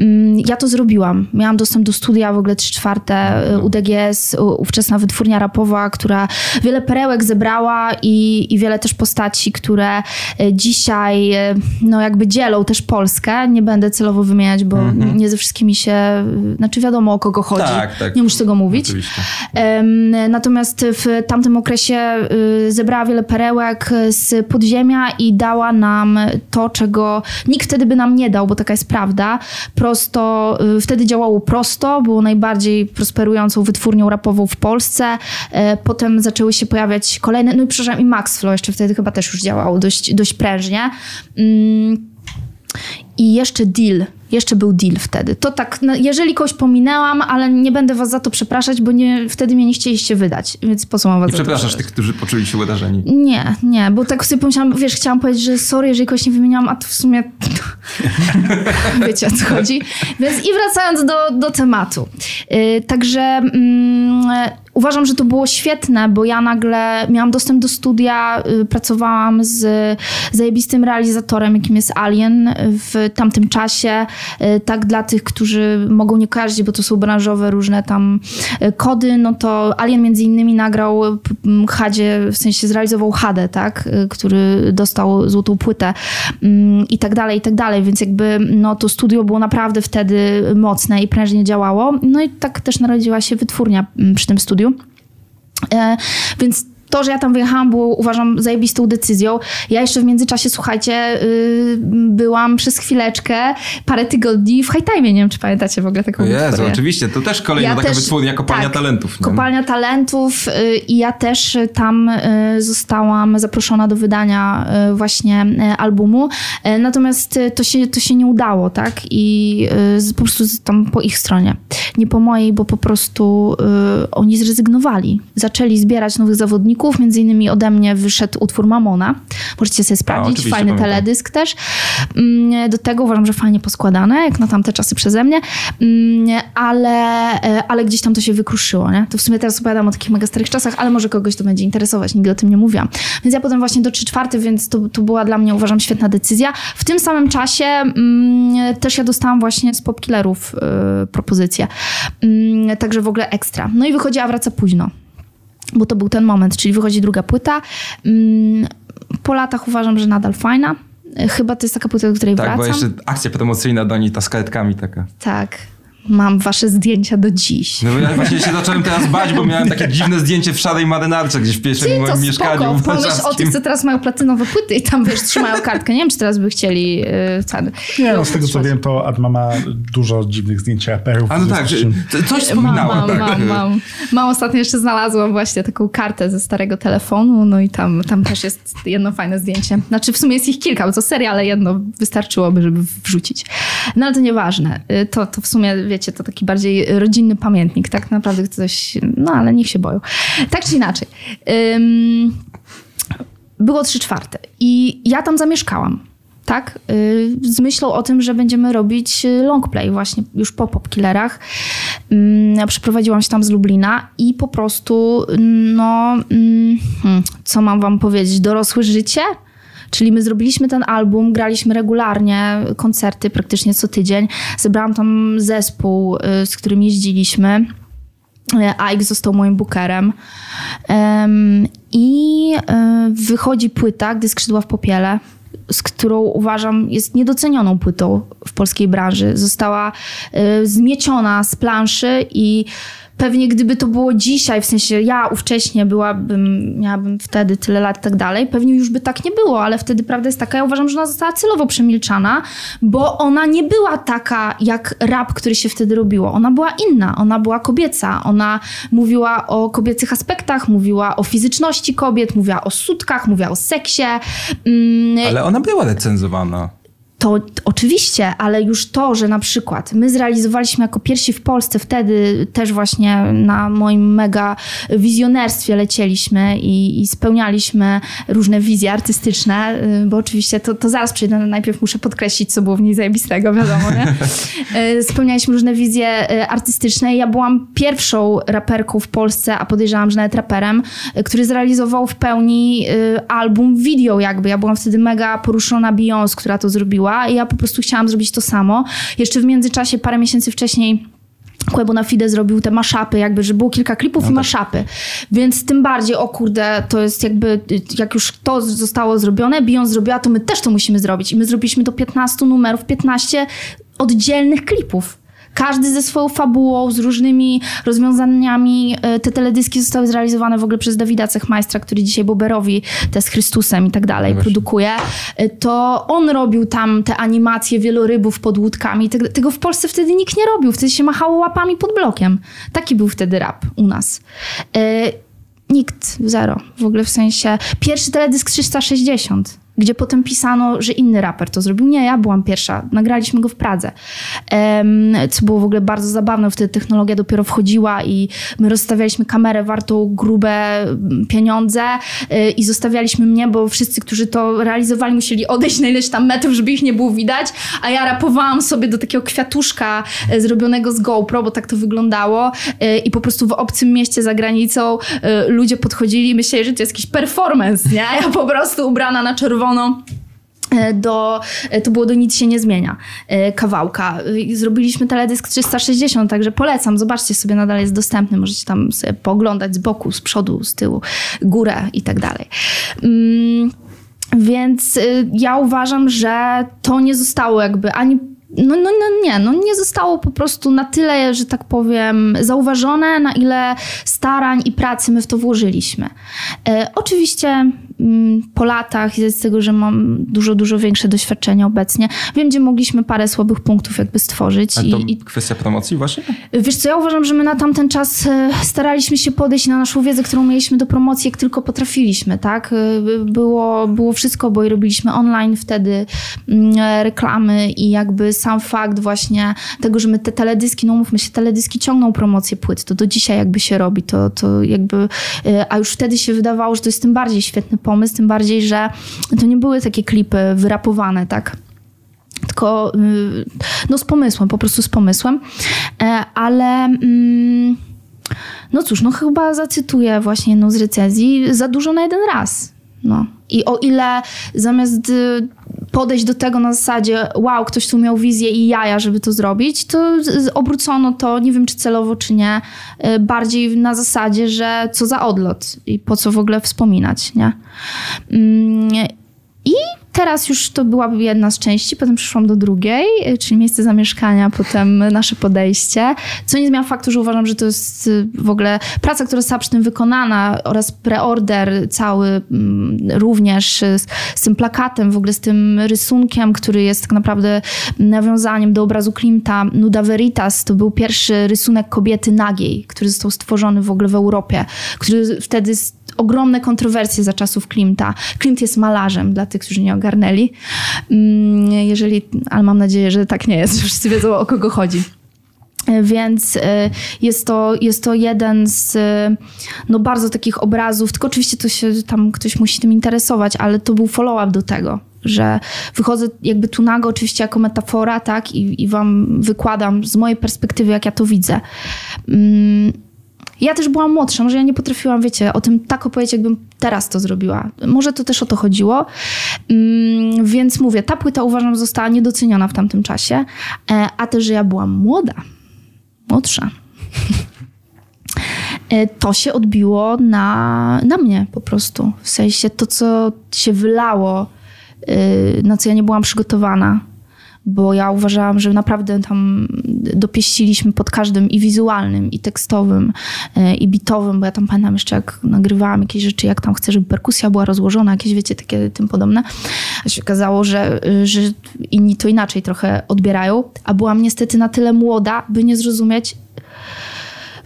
S1: Ym, ja to zrobiłam. Miałam dostęp do studia, w ogóle 3 czwarte y, UDGS, ówczesna wytwórnia rapowa, która wiele perełek zebrała i, i wiele też postaci, które y, dzisiaj y, no jakby dzielą też Polskę. Nie będę celowo wymieniać, bo nie ze wszystkimi się. Znaczy wiadomo o kogo chodzi.
S3: Tak, tak.
S1: Nie muszę tego mówić.
S3: Oczywiście.
S1: Em, Natomiast w tamtym okresie y, zebrała wiele perełek z podziemia i dała nam to, czego nikt wtedy by nam nie dał, bo taka jest prawda. Prosto, y, wtedy działało prosto, było najbardziej prosperującą wytwórnią rapową w Polsce. E, Potem zaczęły się pojawiać kolejne, no i przepraszam, i Maxflow jeszcze wtedy chyba też już działało dość, dość prężnie. I jeszcze deal. Jeszcze był deal wtedy. To tak, no, jeżeli kogoś pominęłam, ale nie będę was za to przepraszać, bo nie, wtedy mnie nie chcieliście wydać, więc po co mam was
S3: Nie przepraszasz tych, którzy poczuli się uderzeni.
S1: Nie, nie, bo tak sobie pomyślałam, wiesz, chciałam powiedzieć, że sorry, jeżeli kogoś nie wymieniałam, a to w sumie wiecie o co chodzi. Więc i wracając do, do tematu. Yy, także mm, uważam, że to było świetne, bo ja nagle miałam dostęp do studia, yy, pracowałam z zajebistym realizatorem, jakim jest Alien w tamtym czasie. Yy, tak dla tych, którzy mogą nie kojarzyć, bo to są branżowe różne tam yy, kody, no to Alien między innymi nagrał p- m, Hadzie, w sensie zrealizował Hadę, tak, y, który dostał złotą płytę mm, i tak dalej, i tak dalej, więc jakby no to studio było naprawdę wtedy mocne i prężnie działało. No i tak też narodziła się wytwórnia mm, przy tym studiu. E, więc to, że ja tam wyjechałam, było uważam zajebistą decyzją. Ja jeszcze w międzyczasie, słuchajcie, y, byłam przez chwileczkę, parę tygodni w High Time. Nie wiem, czy pamiętacie w ogóle taką
S3: Jezu, oczywiście. To też kolejna
S1: Ja
S3: taka
S1: też-
S3: wytwórnia, kopalnia
S1: tak,
S3: talentów. nie?
S1: Kopalnia talentów y, i ja też tam y, zostałam zaproszona do wydania y, właśnie y, albumu. Y, Natomiast to się, to się nie udało, tak? I po prostu tam po ich stronie. Nie po mojej, bo po prostu oni zrezygnowali. Zaczęli zbierać nowych zawodników, między innymi ode mnie wyszedł utwór Mamona. Możecie sobie sprawdzić,
S3: oczywiście,
S1: fajny
S3: pamiętam.
S1: teledysk też. Mm, Do tego uważam, że fajnie poskładane, jak na tamte czasy przeze mnie, Mm, ale, e, ale gdzieś tam to się wykruszyło, nie? To w sumie teraz opowiadam o takich mega starych czasach, ale może kogoś to będzie interesować, nigdy o tym nie mówiłam. Więc ja potem właśnie do 3 czwarte, więc to, to była dla mnie, uważam, świetna decyzja. W tym samym czasie mm, też ja dostałam właśnie z Popkillerów y, propozycję. Także w ogóle ekstra. No i wychodzi, a wraca późno bo to był ten moment, czyli wychodzi druga płyta. Mm, Po latach uważam, że nadal fajna. Chyba to jest taka płyta, do której
S3: Tak, bo
S1: wracam.
S3: jeszcze akcja promocyjna do niej, ta z karetkami taka.
S1: Tak. Mam wasze zdjęcia do dziś.
S3: No bo ja właśnie się zacząłem teraz bać, bo miałem takie dziwne zdjęcie w szarej marynarce gdzieś w pierwszym
S1: Ty, to
S3: moim mieszkaniu
S1: spoko, pomyśl o tych, co teraz mają platynowe płyty i tam, wiesz, trzymają kartkę. Nie wiem, czy teraz by chcieli yy, ten...
S2: Nie, no z tego co wiem, to Adma ma dużo dziwnych zdjęć raperów.
S3: A no tak, coś
S1: Mam,
S3: wspominałem.
S1: mam,
S3: tak.
S1: mam, mam. Mam ostatnio jeszcze znalazłam właśnie taką kartę ze starego telefonu, no i tam, tam też jest jedno fajne zdjęcie. Znaczy w sumie jest ich kilka, bo to seria, ale jedno wystarczyłoby, żeby wrzucić. No ale to nieważne. Y, To, to w sumie, wiecie, to taki bardziej rodzinny pamiętnik, tak naprawdę coś, no ale niech się boją. Tak czy inaczej. Ym, było trzy czwarte i ja tam zamieszkałam. tak? Y, z myślą o tym, że będziemy robić longplay właśnie już po Popkillerach. Przeprowadziłam się tam z Lublina i po prostu, no, mm, hmm, co mam wam powiedzieć, dorosłe życie? Czyli my zrobiliśmy ten album, graliśmy regularnie koncerty praktycznie co tydzień. Zebrałam tam zespół, y, z którym jeździliśmy. Ike został moim bookerem. I y, wychodzi płyta, gdy skrzydła w popiele z którą uważam jest niedocenioną płytą w polskiej branży. Została y, zmieciona z planszy i pewnie gdyby to było dzisiaj, w sensie ja ówcześnie byłabym, miałabym wtedy tyle lat i tak dalej, pewnie już by tak nie było, ale wtedy prawda jest taka, ja uważam, że ona została celowo przemilczana, bo ona nie była taka jak rap, który się wtedy robiło. Ona była inna, ona była kobieca, ona mówiła o kobiecych aspektach, mówiła o fizyczności kobiet, mówiła o sutkach, mówiła o seksie.
S3: Mm. Ale ona była recenzowana.
S1: To oczywiście, ale już to, że na przykład my zrealizowaliśmy jako pierwsi w Polsce wtedy też właśnie na moim mega wizjonerstwie lecieliśmy i, i spełnialiśmy różne wizje artystyczne, y, bo oczywiście to, to zaraz przejdę, najpierw muszę podkreślić, co było w niej zajebistego, wiadomo, nie? Y, spełnialiśmy różne wizje y, artystyczne ja byłam pierwszą raperką w Polsce, a podejrzewam, że nawet raperem, który zrealizował w pełni album video jakby. Ja byłam wtedy mega poruszona Beyoncé, która to zrobiła i ja po prostu chciałam zrobić to samo. Jeszcze w międzyczasie, parę miesięcy wcześniej Quebo na Fide zrobił te maszapy, jakby, że było kilka klipów no i tak. maszapy. Więc tym bardziej, o kurde, to jest jakby, jak już to zostało zrobione, Beyoncé zrobiła, to my też to musimy zrobić. I my zrobiliśmy do 15 numerów, 15 oddzielnych klipów. Każdy ze swoją fabułą, z różnymi rozwiązaniami. E, te teledyski zostały zrealizowane w ogóle przez Dawida Cechmajstra, który dzisiaj Boberowi te z Chrystusem i tak dalej no produkuje. E, to on robił tam te animacje wielorybów pod łódkami. Tego w Polsce wtedy nikt nie robił. Wtedy się machało łapami pod blokiem. Taki był wtedy rap u nas. E, nikt, zero. W ogóle w sensie pierwszy teledysk 360 gdzie potem pisano, że inny raper to zrobił. Nie, ja byłam pierwsza. Nagraliśmy go w Pradze. Co było w ogóle bardzo zabawne. Wtedy technologia dopiero wchodziła i my rozstawialiśmy kamerę wartą grube pieniądze y, i zostawialiśmy mnie, bo wszyscy, którzy to realizowali, musieli odejść na ileś tam metrów, żeby ich nie było widać, a ja rapowałam sobie do takiego kwiatuszka y, zrobionego z GoPro, bo tak to wyglądało y, i po prostu w obcym mieście za granicą ludzie podchodzili i myśleli, że to jest jakiś performance, nie? Ja po prostu ubrana na czerwono e, do, e, to było do Nic się nie zmienia e, kawałka. Zrobiliśmy teledysk 360, także polecam, zobaczcie sobie, nadal jest dostępny, możecie tam sobie pooglądać z boku, z przodu, z tyłu, górę i tak dalej. Mm, więc ja uważam, że to nie zostało jakby ani no, no, no nie, no nie zostało po prostu na tyle, że tak powiem, zauważone, na ile starań i pracy my w to włożyliśmy. E, oczywiście po latach i z tego, że mam dużo, dużo większe doświadczenie obecnie, wiem, gdzie mogliśmy parę słabych punktów jakby stworzyć.
S3: A to i, kwestia promocji właśnie?
S1: Wiesz co, ja uważam, że my na tamten czas e, staraliśmy się podejść na naszą wiedzę, którą mieliśmy do promocji, jak tylko potrafiliśmy, tak? E, było, było wszystko, bo i robiliśmy online wtedy mm, reklamy i jakby sam fakt właśnie tego, że my te teledyski, no mówmy się, teledyski ciągną promocję płyt, to do dzisiaj jakby się robi, to, to jakby, e, a już wtedy się wydawało, że to jest tym bardziej świetny pomysł, pomysł, tym bardziej, że to nie były takie klipy wyrapowane, tak? Tylko y, no z pomysłem, po prostu z pomysłem. E, ale mm, no cóż, no chyba zacytuję właśnie jedną z recenzji za dużo na jeden raz. No. I o ile zamiast y, podejść do tego na zasadzie, wow, ktoś tu miał wizję i jaja, żeby to zrobić, to obrócono to, nie wiem czy celowo, czy nie, y, bardziej na zasadzie, że co za odlot i po co w ogóle wspominać, nie? Teraz już to byłaby jedna z części, potem przyszłam do drugiej, y, czyli miejsce zamieszkania, potem nasze podejście. Co nie zmienia faktu, że uważam, że to jest y, w ogóle praca, która została przy tym wykonana oraz preorder cały mm, również z, z tym plakatem, w ogóle z tym rysunkiem, który jest tak naprawdę nawiązaniem do obrazu Klimta. Nuda Veritas to był pierwszy rysunek kobiety nagiej, który został stworzony w ogóle w Europie, który wtedy ogromne kontrowersje za czasów Klimta. Klimt jest malarzem, dla tych, którzy nie ogarnęli. Mm, jeżeli, ale mam nadzieję, że tak nie jest, że wszyscy wiedzą o kogo chodzi. Więc y, jest to, jest to jeden z no, bardzo takich obrazów, tylko oczywiście to się tam ktoś musi tym interesować, ale to był follow-up do tego. że wychodzę jakby tu nago, oczywiście jako metafora, tak, i, i wam wykładam z mojej perspektywy, jak ja to widzę. Mm, ja też byłam młodsza, może ja nie potrafiłam, wiecie, o tym tak opowiedzieć, jakbym teraz to zrobiła. Może to też o to chodziło. Mm, więc mówię, ta płyta uważam została niedoceniona w tamtym czasie, e, a też, że ja byłam młoda, młodsza. E, to się odbiło na, na mnie po prostu. W sensie to, co się wylało, e, na co ja nie byłam przygotowana bo ja uważałam, że naprawdę tam dopieściliśmy pod każdym i wizualnym, i tekstowym, e, i bitowym, bo ja tam pamiętam jeszcze jak nagrywałam jakieś rzeczy, jak tam chcę, żeby perkusja była rozłożona, jakieś wiecie, takie tym podobne. A się okazało, że, że inni to inaczej trochę odbierają, a byłam niestety na tyle młoda, by nie zrozumieć,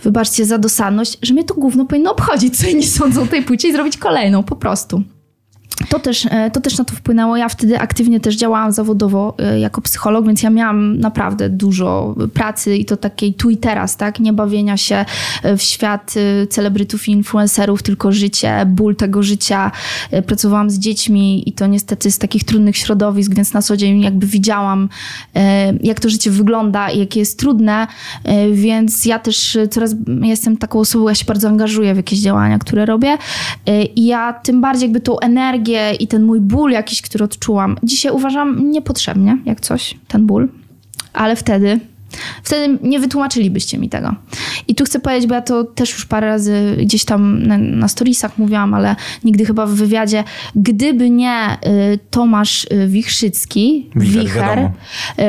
S1: wybaczcie za dosadność, że mnie to gówno powinno obchodzić, co inni sądzą o tej płycie i zrobić kolejną, po prostu. To też, e, to też na to wpłynęło. Ja wtedy aktywnie też działałam zawodowo e, jako psycholog, więc ja miałam naprawdę dużo pracy i to takiej tu i teraz, tak? Nie bawienia się e, w świat celebrytów i influencerów, tylko życie, ból tego życia. Pracowałam z dziećmi i to niestety z takich trudnych środowisk, więc na co dzień jakby widziałam, jak to życie wygląda i jakie jest trudne, więc ja też coraz jestem taką osobą, ja się bardzo angażuję w jakieś działania, które robię i ja tym bardziej jakby tą energię energię i ten mój ból jakiś, który odczułam, dzisiaj uważam niepotrzebnie, jak coś, ten ból. Ale wtedy Wtedy nie wytłumaczylibyście mi tego. I tu chcę powiedzieć, bo ja to też już parę razy gdzieś tam na, na storiesach mówiłam, ale nigdy chyba w wywiadzie. Gdyby nie y, Tomasz y, Wichrzycki, Wicher, Wicher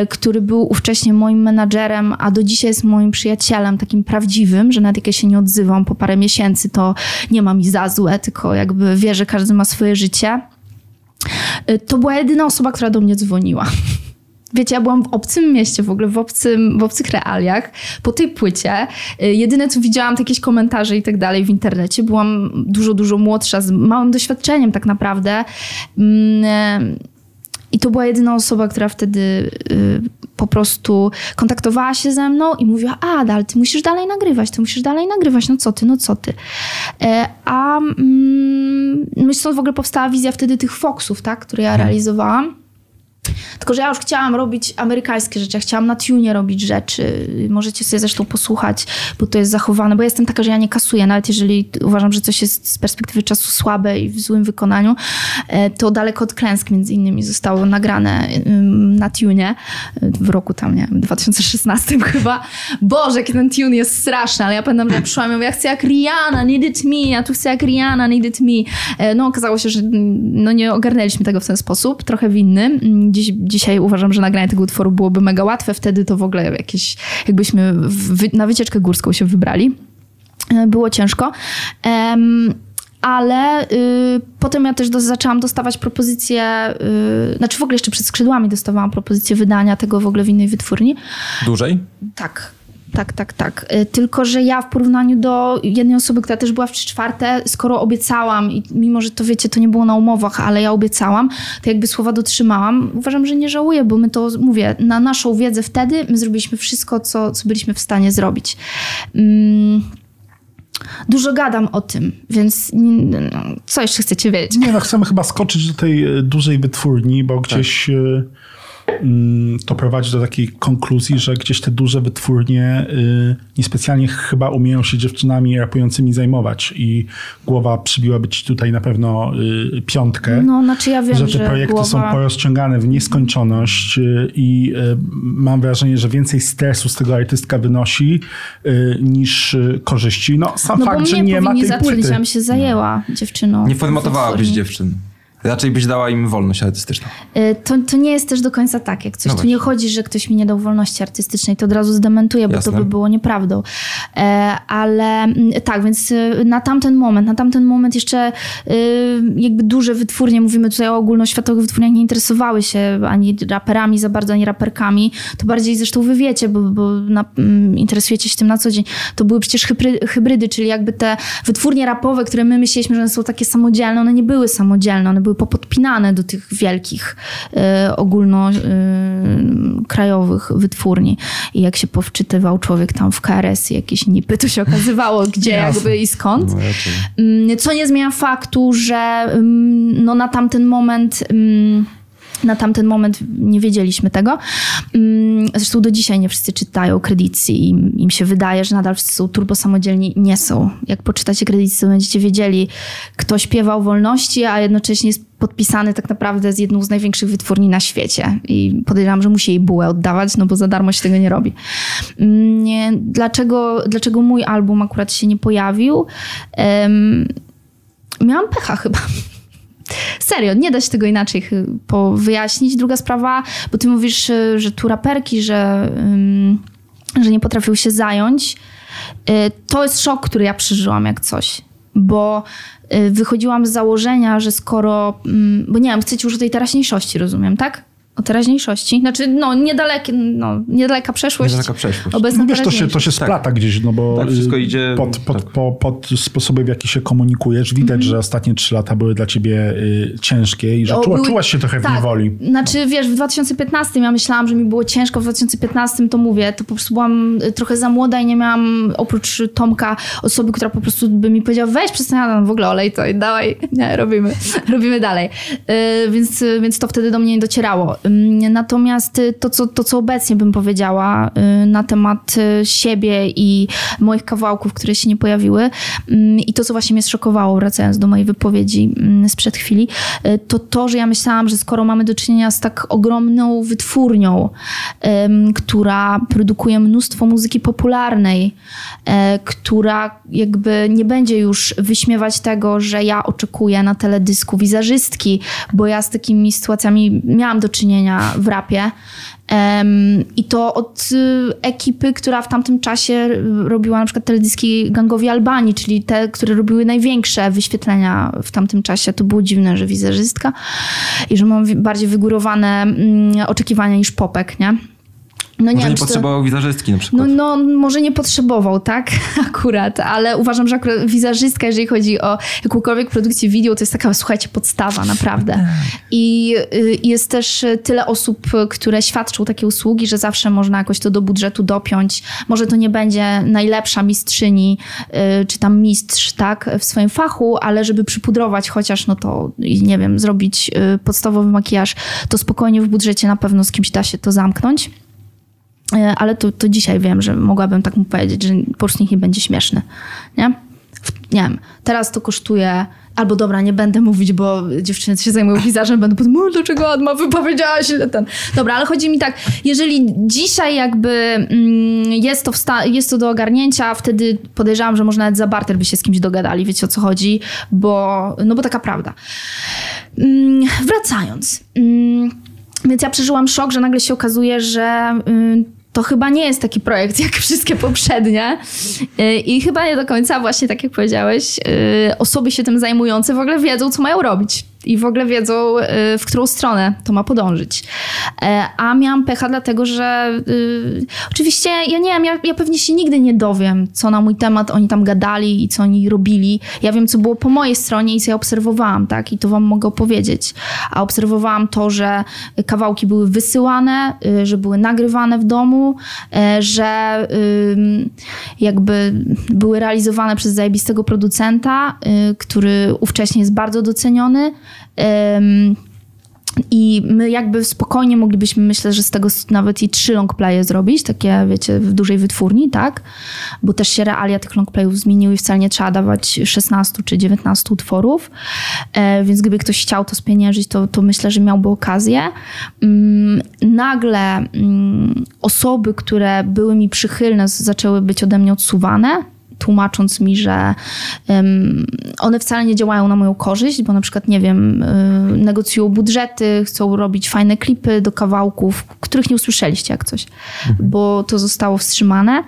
S1: y, który był ówcześnie moim menadżerem, a do dzisiaj jest moim przyjacielem, takim prawdziwym, że nawet jak ja się nie odzywam po parę miesięcy, to nie ma mi za złe, tylko jakby wie, że każdy ma swoje życie. Y, to była jedyna osoba, która do mnie dzwoniła wiecie, ja byłam w obcym mieście w ogóle, w, obcym, w obcych realiach, po tej płycie. Y, jedyne, co widziałam, to jakieś komentarze i tak dalej w internecie. Byłam dużo, dużo młodsza, z małym doświadczeniem tak naprawdę. Mm, I to była jedyna osoba, która wtedy y, po prostu kontaktowała się ze mną i mówiła, a, ale ty musisz dalej nagrywać, ty musisz dalej nagrywać, no co ty, no co ty. E, a mm, no stąd w ogóle powstała wizja wtedy tych Foxów, tak, które ja mhm. realizowałam. Tylko, że ja już chciałam robić amerykańskie rzeczy, ja chciałam na tunie robić rzeczy. Możecie sobie zresztą posłuchać, bo to jest zachowane, bo ja jestem taka, że ja nie kasuję, nawet jeżeli uważam, że coś jest z perspektywy czasu słabe i w złym wykonaniu, e, to daleko od klęsk między innymi zostało nagrane na tunie w roku tam, nie wiem, 2016 chyba. Boże, jaki ten tune jest straszny, ale ja pamiętam, że ja przyszłam i mówię, ja chcę jak Rihanna, need it me, ja tu chcę jak Rihanna, need it me. E, no okazało się, że no, nie ogarnęliśmy tego w ten sposób, trochę winny dziś, dzisiaj uważam, że nagranie tego utworu byłoby mega łatwe. Wtedy to w ogóle jakieś, jakbyśmy w, na wycieczkę górską się wybrali. E, było ciężko. Um, ale y, potem ja też do, zaczęłam dostawać propozycje, y, znaczy w ogóle jeszcze przed skrzydłami dostawałam propozycję wydania tego w ogóle w innej wytwórni.
S3: Dłużej?
S1: Tak tak, tak, tak. Y, tylko, że ja w porównaniu do jednej osoby, która też była w trzy czwarte, skoro obiecałam i mimo, że to wiecie, to nie było na umowach, ale ja obiecałam, to jakby słowa dotrzymałam. Uważam, że nie żałuję, bo my to, mówię, na naszą wiedzę wtedy my zrobiliśmy wszystko, co, co byliśmy w stanie zrobić. Mm. Dużo gadam o tym, więc no, co jeszcze chcecie wiedzieć?
S2: Nie, no chcemy chyba skoczyć do tej e, dużej wytwórni, bo gdzieś... Tak Mm, to prowadzi do takiej konkluzji, że gdzieś te duże wytwórnie y, niespecjalnie chyba umieją się dziewczynami rapującymi zajmować i głowa przybiła ci tutaj na pewno y, piątkę.
S1: No, znaczy ja wiem,
S2: że te że projekty
S1: głowa...
S2: są porozciągane w nieskończoność y, i mam wrażenie, że więcej stresu z tego artystka wynosi niż korzyści. No sam
S1: no,
S2: fakt, że nie ma tej
S1: zacząć,
S2: płyty.
S1: Ja bym się zajęła dziewczyną.
S3: Nie formatowałabyś dziewczyn. Raczej byś dała im wolność artystyczną.
S1: Y, to, to nie jest też do końca tak. Jak coś no tu nie chodzi, że ktoś mi nie dał wolności artystycznej, to od razu zdementuję, bo Jasne. to by było nieprawdą. E, ale mm, tak, więc y, na tamten moment, na tamten moment jeszcze jakby duże wytwórnie, mówimy tutaj o ogólnoświatowych wytwórniach, nie interesowały się ani raperami za bardzo, ani raperkami. To bardziej zresztą wy wiecie, bo, bo na, mm, interesujecie się tym na co dzień. To były przecież hybrydy, czyli jakby te wytwórnie rapowe, które my myśleliśmy, że one są takie samodzielne, one nie były samodzielne, one były były popodpinane do tych wielkich y, ogólnokrajowych y, wytwórni. I jak się powczytywał człowiek tam w KRS jakieś nipy, to się okazywało, gdzie jakby i skąd. No, mm, co nie zmienia faktu, że mm, no, na tamten moment... Mm, Na tamten moment nie wiedzieliśmy tego. Mm, zresztą do dzisiaj nie wszyscy czytają kredyty i im, się wydaje, że nadal wszyscy są turbo samodzielni. Nie są. Jak poczytacie kredyty, to będziecie wiedzieli, kto śpiewa o wolności, a jednocześnie jest podpisany tak naprawdę z jedną z największych wytwórni na świecie. I podejrzewam, że musi jej bułę oddawać, no bo za darmo się tego nie robi. Mm, dlaczego, dlaczego mój album akurat się nie pojawił? Um, miałam pecha chyba. Serio, nie da się tego inaczej wyjaśnić. Druga sprawa, bo ty mówisz, y, że tu raperki, że, że nie potrafił się zająć. Y, to jest szok, który ja przeżyłam jak coś. Bo y, wychodziłam z założenia, że skoro, bo nie wiem, chcecie już tej teraźniejszości, rozumiem, tak? O teraźniejszości. Znaczy, no, niedalekie, no, niedaleka przeszłość.
S3: Niedaleka przeszłość.
S2: Obecna no wiesz, to się, to się splata tak. gdzieś, no bo
S3: tak, wszystko idzie...
S2: Pod, pod, tak. po, pod sposoby, w jaki się komunikujesz. Widać, mm -hmm. że ostatnie trzy lata były dla ciebie y, ciężkie i że o, czuła, były... czułaś się trochę tak. w niewoli.
S1: Znaczy, wiesz, w 2015 ja myślałam, że mi było ciężko. W 2015 to mówię, to po prostu byłam y, trochę za młoda i nie miałam oprócz Tomka osoby, która po prostu by mi powiedziała, weź przestań w ogóle olej to i dawaj, nie, robimy, robimy dalej. Y, więc, y, więc to wtedy do mnie nie docierało. Natomiast y, to co, to, co obecnie bym powiedziała y, na temat y, siebie i moich kawałków, które się nie pojawiły i to, co właśnie mnie zszokowało, wracając do mojej wypowiedzi sprzed chwili, to to, że ja myślałam, że skoro mamy do czynienia z tak ogromną wytwórnią, która produkuje mnóstwo muzyki popularnej, która jakby nie będzie już wyśmiewać tego, że ja oczekuję na teledysku wizerzystki, bo ja z takimi sytuacjami miałam do czynienia w rapie, i to od y, ekipy, która w tamtym czasie robiła na przykład teledyski Gangowi Albanii, czyli te, które robiły największe wyświetlenia w tamtym czasie. To było dziwne, że wizerzystka i że mam bardziej wygórowane mm, oczekiwania niż popek, nie?
S3: No nie może nie potrzebował to... wizerzystki na przykład.
S1: No, no, może nie potrzebował, tak? Akurat, ale uważam, że akurat wizerzystka, jeżeli chodzi o jakąkolwiek produkcję wideo, to jest taka, słuchajcie, podstawa, naprawdę. Tak. I y, jest też tyle osób, które świadczą takie usługi, że zawsze można jakoś to do budżetu dopiąć. Może to nie będzie najlepsza mistrzyni, y, czy tam mistrz, tak, w swoim fachu, ale żeby przypudrować chociaż, no to, nie wiem, zrobić y, podstawowy makijaż, to spokojnie w budżecie na pewno z kimś da się to zamknąć. E, ale to, to dzisiaj wiem, że mogłabym tak mu powiedzieć, że po prostu niech nie będzie śmieszny. Nie? Nie wiem, teraz to kosztuje albo dobra, nie będę mówić, bo dziewczyny się zajmują wizażem, będą potem, dlaczego Adma wypowiedziałaś ten. Dobra, ale chodzi mi tak, jeżeli dzisiaj jakby mm, jest, to jest to do ogarnięcia, wtedy podejrzewam, że może nawet za barter by się z kimś dogadali, wiecie o co chodzi, bo, no bo taka prawda. Mm, wracając. Mm, więc ja przeżyłam szok, że nagle się okazuje, że to chyba nie jest taki projekt jak wszystkie poprzednie. Y, I chyba nie do końca, właśnie tak jak powiedziałeś, y, osoby się tym zajmujące w ogóle wiedzą, co mają robić i w ogóle wiedzą, y, w którą stronę to ma podążyć. E, a miałam pecha dlatego, że y, oczywiście ja nie wiem, ja, ja, pewnie się nigdy nie dowiem, co na mój temat oni tam gadali i co oni robili. Ja wiem, co było po mojej stronie i co ja obserwowałam, tak? I to wam mogę opowiedzieć. A obserwowałam to, że kawałki były wysyłane, y, że były nagrywane w domu, że jakby były realizowane przez zajebistego producenta, który ówcześnie jest bardzo doceniony, i my jakby spokojnie moglibyśmy, myślę, że z tego nawet i trzy longplaye zrobić, takie wiecie, w dużej wytwórni, tak? Bo też się realia tych longplayów zmieniły i wcale nie trzeba dawać 16 czy 19 utworów. E, więc gdyby ktoś chciał to spieniężyć, to, to myślę, że miałby okazję. Mm, nagle mm, osoby, które były mi przychylne, zaczęły być ode mnie odsuwane tłumacząc mi, że um, one wcale nie działają na moją korzyść, bo na przykład, nie wiem, y, negocjują budżety, chcą robić fajne klipy do kawałków, których nie usłyszeliście jak coś, bo to zostało wstrzymane.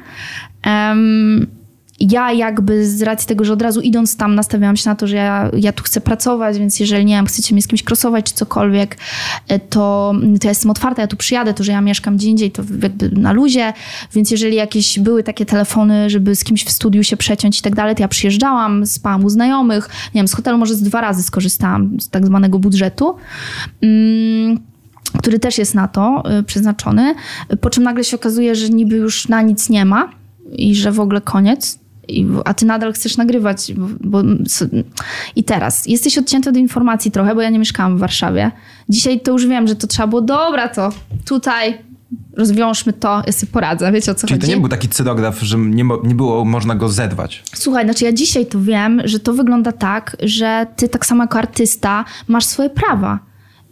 S1: Um, ja jakby z racji tego, że od razu idąc tam nastawiałam się na to, że ja, ja tu chcę pracować, więc jeżeli nie wiem, chcecie mnie z kimś krosować czy cokolwiek, e, to, to ja jestem otwarta, ja tu przyjadę, to, że ja mieszkam gdzie indziej, to jakby na luzie, więc jeżeli jakieś były takie telefony, żeby z kimś w studiu się przeciąć i tak dalej, to ja przyjeżdżałam, spałam u znajomych, nie wiem, z hotelu może z dwa razy skorzystałam z tak zwanego budżetu. Mm który też jest na to y, przeznaczony, po czym nagle się okazuje, że niby już na nic nie ma i że w ogóle koniec a ty nadal chcesz nagrywać. Bo, bo, I teraz jesteś odcięty od informacji trochę, bo ja nie mieszkałam w Warszawie. Dzisiaj to już wiem, że to trzeba było, dobra, to tutaj rozwiążmy to, ja sobie poradzę, wiecie o co
S3: Czyli
S1: chodzi?
S3: to nie był taki cydograf, że nie, nie było można go zedwać.
S1: Słuchaj, znaczy ja dzisiaj to wiem, że to wygląda tak, że ty tak samo jako artysta masz swoje prawa.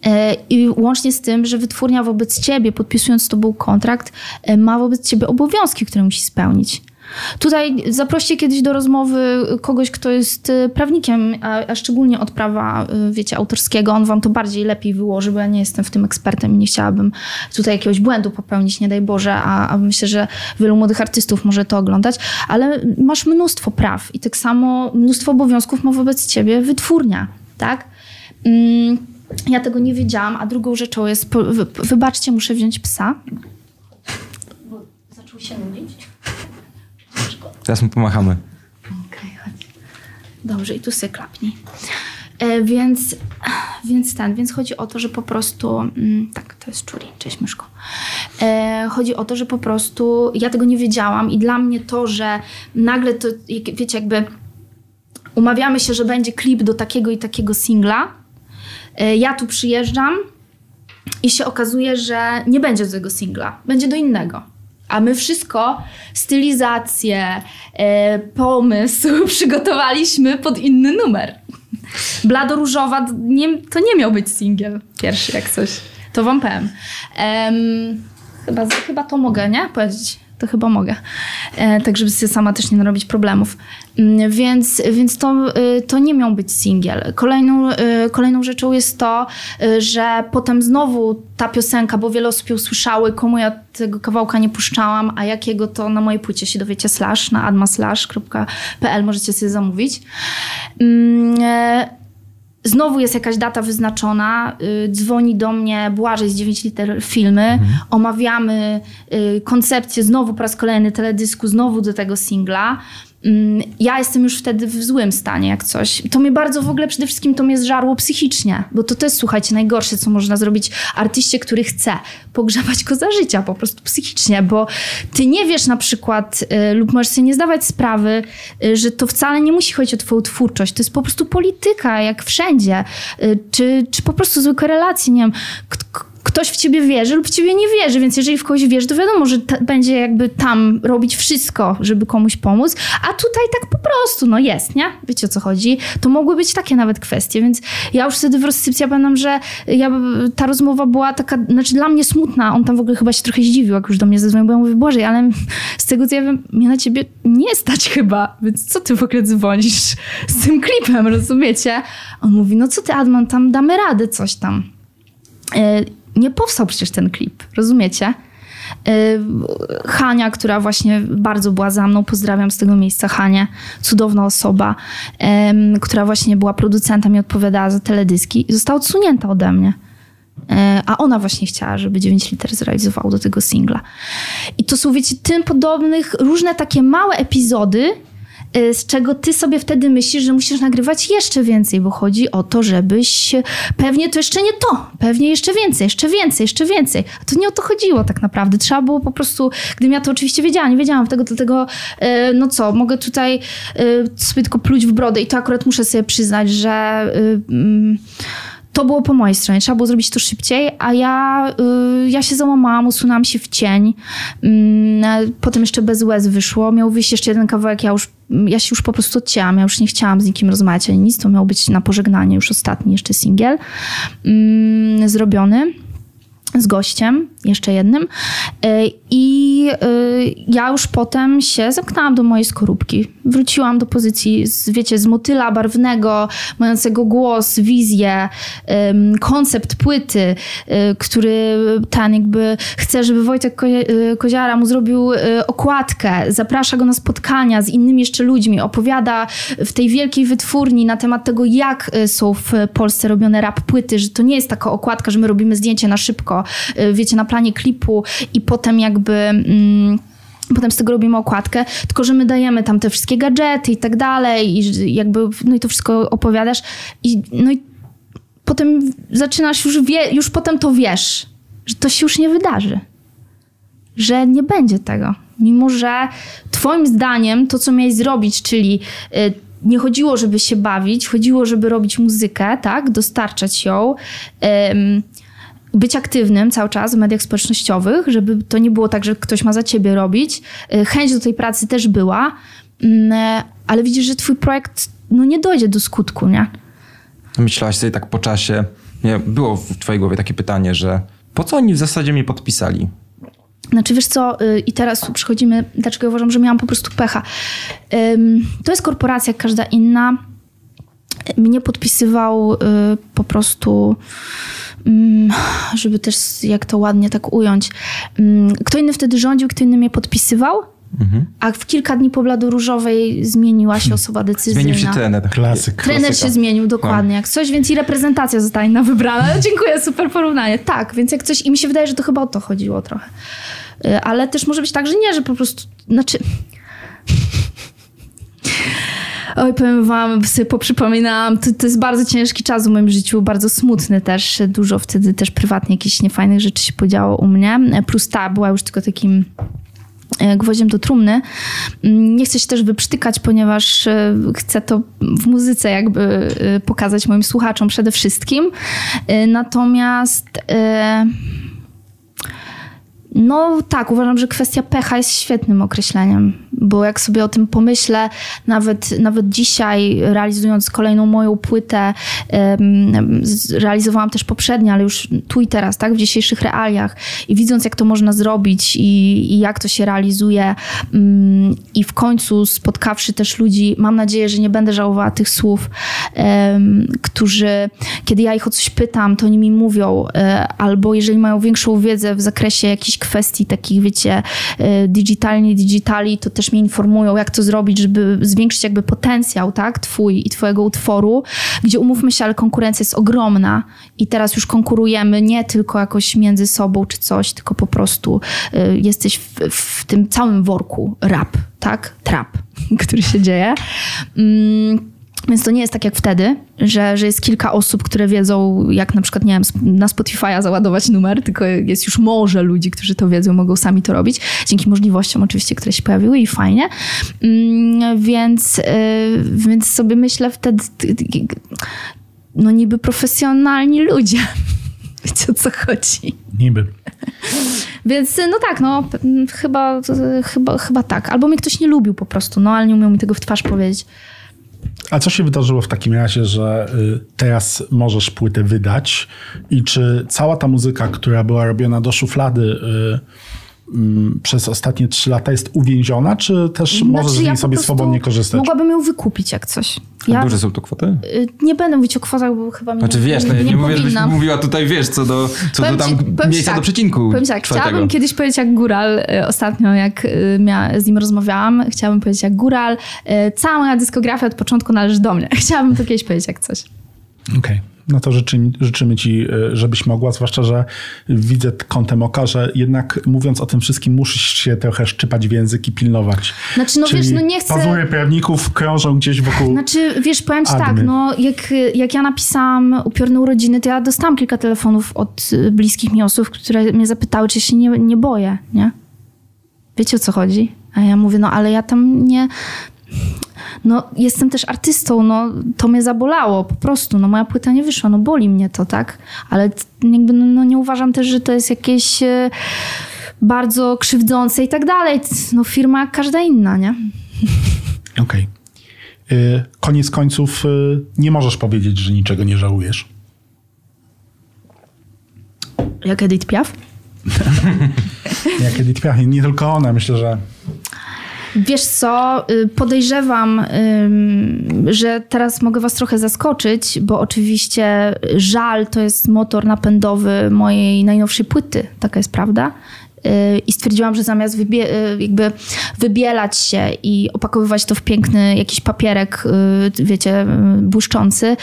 S1: E, I łącznie z tym, że wytwórnia wobec ciebie, podpisując z tobą kontrakt, e, ma wobec ciebie obowiązki, które musi spełnić. Tutaj zaproście kiedyś do rozmowy kogoś, kto jest e, prawnikiem, a, a, szczególnie od prawa, wiecie, autorskiego. On wam to bardziej lepiej wyłoży, bo ja nie jestem w tym ekspertem i nie chciałabym tutaj jakiegoś błędu popełnić, nie daj Boże, a, a myślę, że wielu młodych artystów może to oglądać, ale masz mnóstwo praw i tak samo mnóstwo obowiązków ma wobec ciebie wytwórnia, tak? Mm ja tego nie wiedziałam, a drugą rzeczą jest, wybaczcie, muszę wziąć psa, bo zaczął się nudzić.
S3: Teraz mu pomachamy.
S1: Okej, okay, chodź. Dobrze, i tu sobie klapnij. E, więc, więc ten, więc chodzi o to, że po prostu, mm, tak, to jest Czuri, cześć myszko. E, chodzi o to, że po prostu ja tego nie wiedziałam i dla mnie to, że nagle to, wiecie, jakby umawiamy się, że będzie klip do takiego i takiego singla, E, ja tu przyjeżdżam i się okazuje, że nie będzie do tego singla, będzie do innego. A my wszystko, stylizację, e, pomysł przygotowaliśmy pod inny numer. Blado Różowa nie, to nie miał być singiel pierwszy jak coś. To wam powiem. Um, chyba, chyba to mogę, nie? Powiedzieć to chyba mogę. E, tak, żeby sobie sama też nie narobić problemów. Mm, więc, więc to, y, to nie miał być singiel. Kolejną, y, kolejną rzeczą jest to, y, że potem znowu ta piosenka, bo wiele osób ją słyszały, komu ja tego kawałka nie puszczałam, a jakiego to na mojej płycie się dowiecie slash na admaslash.pl możecie sobie zamówić. Znowu jest jakaś data wyznaczona, y, dzwoni do mnie Błażej z 9 liter filmy, mhm. omawiamy y, koncepcję znowu po raz kolejny teledysku, znowu do tego singla. Mm, ja jestem już wtedy w złym stanie, jak coś. To mnie bardzo w ogóle przede wszystkim to mnie zżarło psychicznie, bo to też, słuchajcie, najgorsze, co można zrobić artyście, który chce pogrzebać go za życia, po prostu psychicznie, bo ty nie wiesz na przykład, y, lub możesz sobie nie zdawać sprawy, y, że to wcale nie musi chodzić o twoją twórczość, to jest po prostu polityka, jak wszędzie, y, czy, czy po prostu zwykłe relacje, nie wiem, ktoś w ciebie wierzy lub w ciebie nie wierzy, więc jeżeli w kogoś wierzy, to wiadomo, że będzie jakby tam robić wszystko, żeby komuś pomóc, a tutaj tak po prostu, no jest, nie? Wiecie o co chodzi? To mogły być takie nawet kwestie, więc ja już wtedy w rozsypce ja pamiętam, że ja, ta rozmowa była taka, znaczy dla mnie smutna, on tam w ogóle chyba się trochę zdziwił, jak już do mnie zadzwonił, bo ja mówię, Boże, ale z tego co ja wiem, mnie na ciebie nie stać chyba, więc co ty w ogóle dzwonisz z tym klipem, rozumiecie? On mówi, no co ty Adman, tam damy radę coś tam. E, nie powstał przecież ten klip, rozumiecie? Y, Hania, która właśnie bardzo była za mną, pozdrawiam z tego miejsca Hanię, cudowna osoba, która właśnie była producentem i odpowiadała za teledyski, została odsunięta ode mnie. E, a ona właśnie chciała, żeby 9 liter zrealizował do tego singla. I to są, wiecie, tym podobnych, różne takie małe epizody, Y, z czego ty sobie wtedy myślisz, że musisz nagrywać jeszcze więcej, bo chodzi o to, żebyś pewnie to jeszcze nie to, pewnie jeszcze więcej, jeszcze więcej, jeszcze więcej. A to nie o to chodziło tak naprawdę. Trzeba było po prostu, gdybym ja to oczywiście wiedziałam, nie wiedziałam tego, dlatego y, no co, mogę tutaj y, sobie tylko pluć w brodę i to akurat muszę sobie przyznać, że mm, to było po mojej stronie, trzeba było zrobić to szybciej, a ja, y, ja się załamałam, usunęłam się w cień. Y, potem jeszcze bez łez wyszło. Miał wyjść jeszcze jeden kawałek, ja już ja się już po prostu odcięłam, ja już nie chciałam z nikim rozmawiać ani nic, to miał być na pożegnanie już ostatni jeszcze singiel y, zrobiony z gościem, jeszcze jednym. I e, ja już potem się zamknęłam do mojej skorupki. Wróciłam do pozycji, z, wiecie, z motyla barwnego, mającego głos, wizję, koncept płyty, e, który ten jakby chce, żeby Wojtek Koziara mu zrobił okładkę, zaprasza go na spotkania z innymi jeszcze ludźmi, opowiada w tej wielkiej wytwórni na temat tego, jak są w Polsce robione rap płyty, że to nie jest taka okładka, że my robimy zdjęcie na szybko, wiecie, na planie klipu i potem jakby... Mm, Potem z tego robimy okładkę, tylko że my dajemy tam te wszystkie gadżety i tak dalej, i jakby, no i to wszystko opowiadasz. I, no i potem zaczynasz już, wie, już potem to wiesz, że to się już nie wydarzy. Że nie będzie tego. Mimo, że twoim zdaniem to, co miałeś zrobić, czyli y, nie chodziło, żeby się bawić, chodziło, żeby robić muzykę, tak? Dostarczać ją. Być aktywnym cały czas w mediach społecznościowych, żeby to nie było tak, że ktoś ma za ciebie robić. Y, Chęć do tej pracy też była, mm, ale widzisz, że twój projekt no, nie dojdzie do skutku, nie?
S3: Myślałaś sobie tak po czasie, nie, było w twojej głowie takie pytanie, że po co oni w zasadzie mnie podpisali?
S1: Znaczy, wiesz co, y, i teraz przychodzimy, dlaczego ja uważam, że miałam po prostu pecha. To jest korporacja jak każda inna. Mnie podpisywał y, po prostu, żeby też jak to ładnie tak ująć. Ym, Kto inny wtedy rządził, kto inny mnie podpisywał, a w kilka dni po bladu różowej zmieniła się osoba decyzyjna.
S3: Zmienił się trener.
S2: Klasyk.
S1: Trener
S3: Klasyka.
S1: się zmienił, dokładnie, jak coś, więc i reprezentacja została inna wybrana. Dziękuję, super porównanie. Tak, więc jak coś, i mi się wydaje, że to chyba o to chodziło trochę. Y, Ale też może być tak, że nie, że po prostu, znaczy... Oj, powiem wam, sobie poprzypominałam, to, to jest bardzo ciężki czas w moim życiu, bardzo smutny też. Dużo wtedy też prywatnie jakichś niefajnych rzeczy się podziało u mnie. Plus ta była już tylko takim e, gwoździem do trumny. Mm, Nie chcę się też wyprztykać, ponieważ e, chcę to w muzyce jakby e, pokazać moim słuchaczom przede wszystkim. Natomiast no tak, uważam, że kwestia pecha jest świetnym określeniem, bo jak sobie o tym pomyślę, nawet, nawet dzisiaj realizując kolejną moją płytę, realizowałam też poprzednie, ale już tu i teraz, tak, w dzisiejszych realiach. I widząc jak to można zrobić i, i jak to się realizuje mm, i w końcu spotkawszy też ludzi, mam nadzieję, że nie będę żałowała tych słów, którzy, kiedy ja ich o coś pytam, to oni mi mówią, e, albo jeżeli mają większą wiedzę w zakresie jakichś kwestii takich, wiecie, e, digitalnie, digitali, to też mnie informują, jak to zrobić, żeby zwiększyć jakby potencjał, tak, twój i twojego utworu, gdzie umówmy się, ale konkurencja jest ogromna i teraz już konkurujemy nie tylko jakoś między sobą czy coś, tylko po prostu e, jesteś w, w tym całym worku rap, tak, trap, który się dzieje. Mm, więc to nie jest tak jak wtedy, że, że jest kilka osób, które wiedzą, jak na przykład, nie wiem, na Spotify'a załadować numer, tylko jest już morze ludzi, którzy to wiedzą, mogą sami to robić, dzięki możliwościom oczywiście, które się pojawiły i fajnie. Mm, Więc, y, więc sobie myślę wtedy, no niby profesjonalni ludzie. Wiecie o co chodzi?
S2: Niby.
S1: Więc no tak, no chyba, chyba, chyba tak. Albo mnie ktoś nie lubił po prostu, no ale nie umiał mi tego w twarz powiedzieć.
S2: A co się wydarzyło w takim razie, że y, teraz możesz płytę wydać? I czy cała ta muzyka, która była robiona do szuflady y, przez ostatnie trzy lata jest uwięziona, czy też możesz z
S1: Znaczy, ja
S2: niej
S1: po
S2: sobie swobodnie korzystać?
S1: Mogłabym ją wykupić jak coś.
S3: A
S1: Ja
S3: duże są to kwoty?
S1: y, nie będę mówić o kwotach, bo chyba mi
S3: Znaczy wiesz, no, ja nie, mówię, żebyś mówiła tutaj, wiesz, co do, co do tam
S1: ci-
S3: miejsca
S1: tak,
S3: do przecinku
S1: Powiem tak,
S3: czwartego.
S1: chciałabym kiedyś powiedzieć jak Góral, y, ostatnio jak y, mia, z nim rozmawiałam, chciałabym powiedzieć jak Góral, cała moja dyskografia od początku należy do mnie. Chciałabym to kiedyś powiedzieć jak coś.
S2: Okej. No to życzymy, życzymy ci, y, żebyś mogła, zwłaszcza, że widzę kątem oka, że jednak mówiąc o tym wszystkim musisz się trochę szczypać w język i pilnować.
S1: Znaczy, no
S2: Czyli
S1: wiesz, no nie chcę...
S2: pazury prawników krążą gdzieś wokół...
S1: Znaczy, wiesz, powiem ci
S2: Admin.
S1: tak, no jak, jak ja napisałam upiorne urodziny, to ja dostałam kilka telefonów od y, bliskich mi osób, które mnie zapytały, czy się nie, nie boję, nie? Wiecie o co chodzi? A ja mówię, no ale ja tam nie... No, jestem też artystą, no to mnie zabolało po prostu, no moja płyta nie wyszła, no boli mnie to, tak? Ale jakby, no, no nie uważam też, że to jest jakieś e, bardzo krzywdzące i tak dalej. No firma jak każda inna, nie?
S2: Okej. Y, Koniec końców y, nie możesz powiedzieć, że niczego nie żałujesz.
S1: Jak Edith Piaf?
S2: Jak Edith Piaf, nie tylko ona, myślę, że
S1: Wiesz co, y, podejrzewam, że teraz mogę was trochę zaskoczyć, bo oczywiście żal to jest motor napędowy mojej najnowszej płyty, taka jest prawda. I stwierdziłam, że zamiast wybie- y, jakby wybielać się i opakowywać to w piękny jakiś papierek, y, wiecie, y, błyszczący,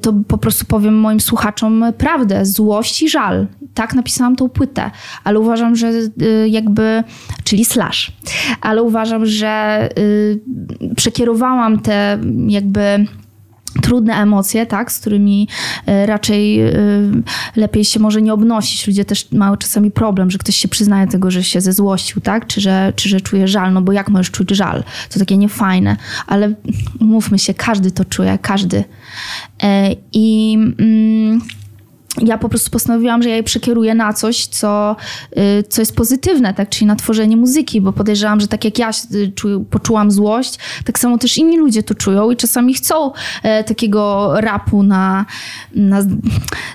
S1: to po prostu powiem moim słuchaczom prawdę, złość i żal. Tak napisałam tą płytę, ale uważam, że jakby, czyli slash, ale uważam, że przekierowałam te jakby trudne emocje, tak, z którymi e, raczej e, lepiej się może nie obnosić. Ludzie też mają czasami problem, że ktoś się przyznaje tego, że się zezłościł, tak, czy że, czy że czuje żal, no bo jak możesz czuć żal? To takie niefajne, ale mówmy się, każdy to czuje, każdy. E, I... Mm, ja po prostu postanowiłam, że ja je przekieruję na coś, co, y, co jest pozytywne, tak? czyli na tworzenie muzyki, bo podejrzewam, że tak jak ja y, czu, poczułam złość, tak samo też inni ludzie to czują i czasami chcą e, takiego rapu na, na...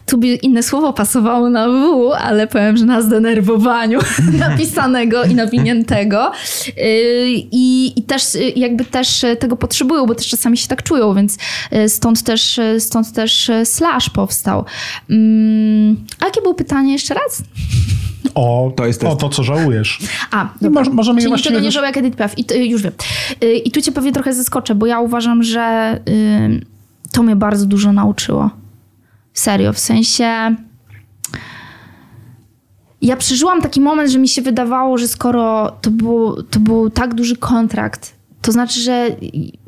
S1: Tu by inne słowo pasowało na W, ale powiem, że na zdenerwowaniu napisanego i nawiniętego. Y, I, I też jakby też tego potrzebują, bo też czasami się tak czują, więc stąd też, stąd też Slash powstał. Mm, a jakie było pytanie jeszcze raz?
S2: O to, jest o to co żałujesz.
S1: A, dobra. Moż, możemy Czyli niczego nie żałuję jak Edith Piaf. I to, już wiem. Y, I tu cię pewnie trochę zaskoczę, bo ja uważam, że y, to mnie bardzo dużo nauczyło. Serio, w sensie... Ja przeżyłam taki moment, że mi się wydawało, że skoro to był, to był tak duży kontrakt, to znaczy, że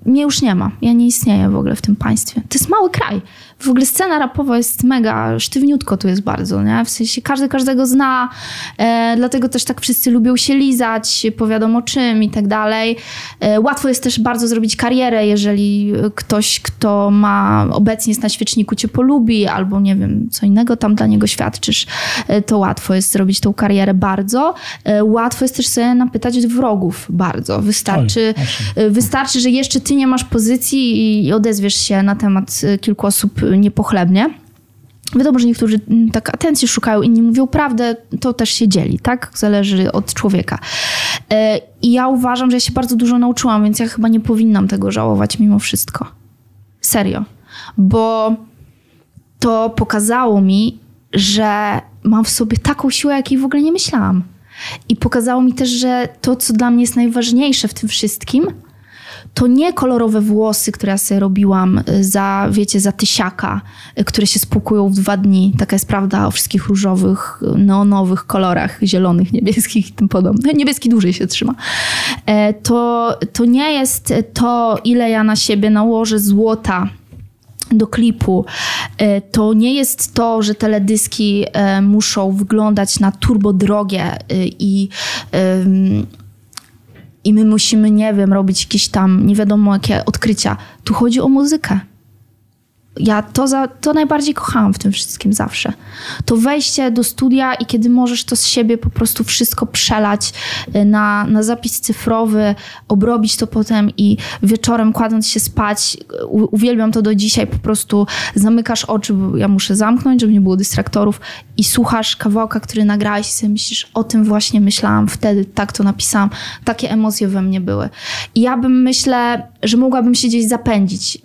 S1: mnie już nie ma. Ja nie istnieję w ogóle w tym państwie. To jest mały kraj w ogóle scena rapowa jest mega, sztywniutko tu jest bardzo, nie? W sensie każdy każdego zna, e, dlatego też tak wszyscy lubią się lizać, powiadomo czym i tak dalej. E, łatwo jest też bardzo zrobić karierę, jeżeli ktoś, kto ma obecnie jest na świeczniku cię polubi, albo nie wiem, co innego tam dla niego świadczysz, e, to łatwo jest zrobić tą karierę bardzo. E, łatwo jest też sobie napytać wrogów bardzo. Wystarczy, Oj, e, wystarczy, że jeszcze ty nie masz pozycji i odezwiesz się na temat e, kilku osób niepochlebnie. Wiadomo, że niektórzy tak atencji szukają, inni mówią prawdę, to też się dzieli, tak? Zależy od człowieka. E, I ja uważam, że ja się bardzo dużo nauczyłam, więc ja chyba nie powinnam tego żałować mimo wszystko. Serio. Bo to pokazało mi, że mam w sobie taką siłę, jakiej w ogóle nie myślałam. I pokazało mi też, że to, co dla mnie jest najważniejsze w tym wszystkim, to nie kolorowe włosy, które ja sobie robiłam y, za, wiecie, za tysiaka, y, które się spłukują w dwa dni. Taka jest prawda o wszystkich różowych, y, neonowych kolorach, zielonych, niebieskich i tym podobne. Niebieski dłużej się trzyma. E, to, to nie jest to, ile ja na siebie nałożę złota do klipu, e, to nie jest to, że teledyski e, muszą wyglądać na turbo drogie i i my musimy, nie wiem, robić jakieś tam nie wiadomo jakie odkrycia. Tu chodzi o muzykę. Ja to, za, to najbardziej kochałam w tym wszystkim zawsze. To wejście do studia i kiedy możesz to z siebie po prostu wszystko przelać y, na, na zapis cyfrowy, obrobić to potem i wieczorem kładąc się spać, u, uwielbiam to do dzisiaj, po prostu zamykasz oczy, bo ja muszę zamknąć, żeby nie było dystraktorów i słuchasz kawałka, który nagrałeś i sobie myślisz, o tym właśnie myślałam wtedy, tak to napisałam, takie emocje we mnie były. I ja bym myślę, że mogłabym się gdzieś zapędzić, yy,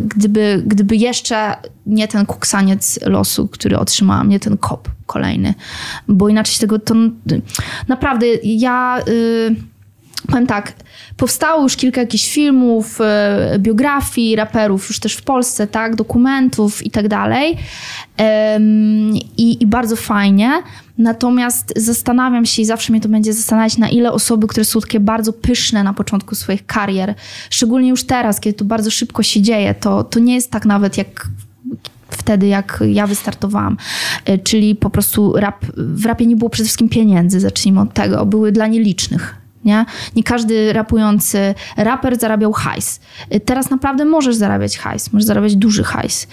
S1: gdyby, gdyby jeszcze nie ten kuksaniec losu, który otrzymałam, nie ten kop kolejny, bo inaczej tego to naprawdę ja yy, powiem tak, powstało już kilka jakichś filmów, yy, biografii raperów już też w Polsce, tak, dokumentów i tak dalej i, i bardzo fajnie. Natomiast zastanawiam się i zawsze mnie to będzie zastanawiać, na ile osoby, które są takie bardzo pyszne na początku swoich karier, szczególnie już teraz, kiedy to bardzo szybko się dzieje, to, to nie jest tak nawet jak wtedy, jak ja wystartowałam. E, czyli po prostu rap, w rapie nie było przede wszystkim pieniędzy, zacznijmy od tego. Były dla nielicznych. Nie? nie każdy rapujący raper zarabiał hajs. E, teraz naprawdę możesz zarabiać hajs, możesz zarabiać duży hajs,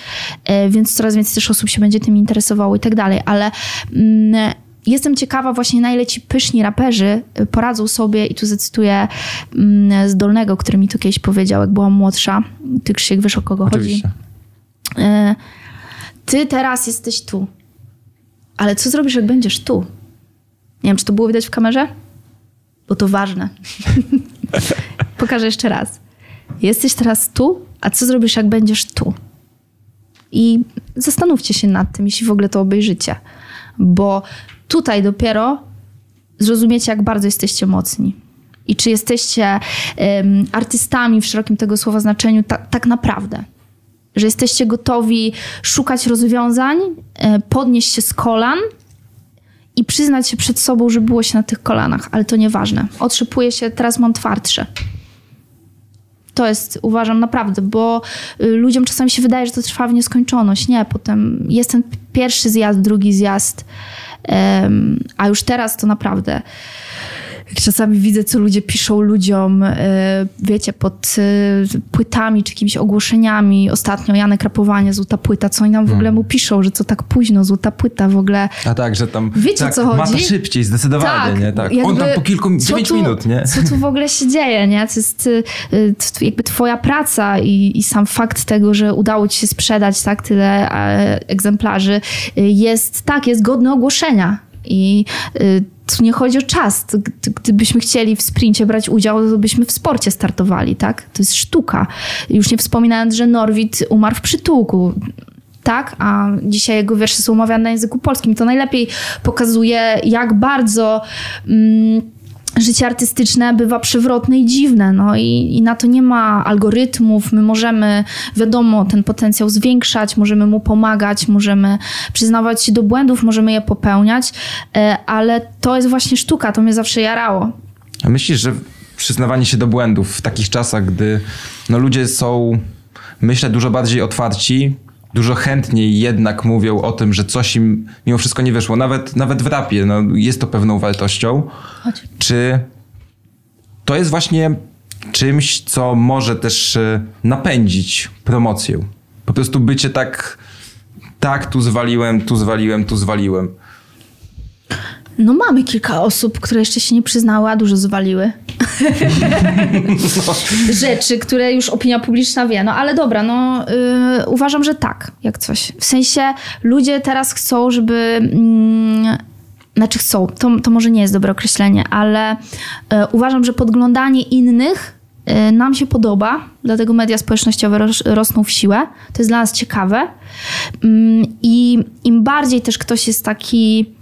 S1: e, więc coraz więcej też osób się będzie tym interesowało i tak dalej, ale mm, jestem ciekawa właśnie na ile ci pyszni raperzy poradzą sobie i tu zacytuję mm, Zdolnego, który mi to kiedyś powiedział, jak byłam młodsza. Ty Krzysiek, wiesz o kogo Oczywiście. chodzi? ty teraz jesteś tu. Ale co zrobisz, jak będziesz tu? Nie wiem, czy to było widać w kamerze? Bo to ważne. Pokażę jeszcze raz. Jesteś teraz tu, a co zrobisz, jak będziesz tu? I zastanówcie się nad tym, jeśli w ogóle to obejrzycie. Bo tutaj dopiero zrozumiecie, jak bardzo jesteście mocni. I czy jesteście um, artystami w szerokim tego słowa znaczeniu ta, tak naprawdę że jesteście gotowi szukać rozwiązań, e, podnieść się z kolan i przyznać się przed sobą, że było się na tych kolanach, ale to nieważne. Otrzepuję się, teraz mam twardsze. To jest, uważam, naprawdę, bo y, ludziom czasami się wydaje, że to trwa w nieskończoność. Nie, potem jest ten pierwszy zjazd, drugi zjazd, um, a już teraz to naprawdę czasami widzę, co ludzie piszą ludziom, e, wiecie, pod e, płytami czy jakimiś ogłoszeniami. Ostatnio Janek Rapowanie, złota płyta, co oni nam w ogóle
S3: Hmm.
S1: mu piszą, że co tak późno, złota płyta w ogóle.
S3: A tak, że tam.
S1: Wiecie,
S3: tak,
S1: co
S3: Ma to
S1: chodzi?
S3: szybciej, zdecydowanie, nie? Tak. On
S1: jakby,
S3: tam po kilku,
S1: co
S3: 9
S1: tu-
S3: minut, nie?
S1: Co tu w ogóle się dzieje, nie? To jest y, y, jakby twoja praca i, i sam fakt tego, że udało ci się sprzedać tak tyle e, egzemplarzy y, jest, tak, jest godny ogłoszenia. I y, tu nie chodzi o czas. Gdybyśmy chcieli w sprincie brać udział, to byśmy w sporcie startowali, tak? To jest sztuka. Już nie wspominając, że Norwid umarł w przytułku tak, a dzisiaj jego wiersze są omawiane na języku polskim. To najlepiej pokazuje, jak bardzo mm, życie artystyczne bywa przewrotne i dziwne. No i, i na to nie ma algorytmów. My możemy, wiadomo, ten potencjał zwiększać, możemy mu pomagać, możemy przyznawać się do błędów, możemy je popełniać, e, ale to jest właśnie sztuka, to mnie zawsze jarało.
S3: A myślisz, że przyznawanie się do błędów w takich czasach, gdy no, ludzie są, myślę, dużo bardziej otwarci, dużo chętniej jednak mówią o tym, że coś im mimo wszystko nie wyszło, nawet, nawet w rapie, no, jest to pewną wartością. Czy to jest właśnie czymś, co może też e, napędzić promocję? Po prostu bycie tak, tak, tu zwaliłem, tu zwaliłem, tu zwaliłem.
S1: No mamy kilka osób, które jeszcze się nie przyznały, a dużo zwaliły. Rzeczy, które już opinia publiczna wie. No ale dobra, no yy, uważam, że tak, jak coś. W sensie ludzie teraz chcą, żeby... Mm, znaczy chcą, to, to może nie jest dobre określenie, ale y, uważam, że podglądanie innych y, nam się podoba, dlatego media społecznościowe ros, rosną w siłę. To jest dla nas ciekawe. Mm, I im bardziej też ktoś jest taki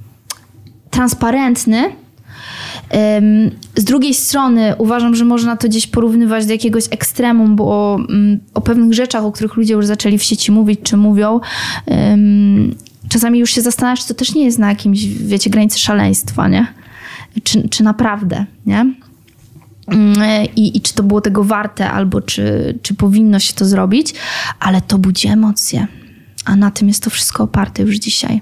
S1: transparentny. Z drugiej strony uważam, że można to gdzieś porównywać do jakiegoś ekstremum, bo mm, o pewnych rzeczach, o których ludzie już zaczęli w sieci mówić, czy mówią, czasami już się zastanawiasz, czy to też nie jest na jakimś, wiecie, granicy szaleństwa, nie? Czy, czy naprawdę, nie? Mm, I, I czy to było tego warte, albo czy, czy powinno się to zrobić, ale to budzi emocje. A na tym jest to wszystko oparte już dzisiaj.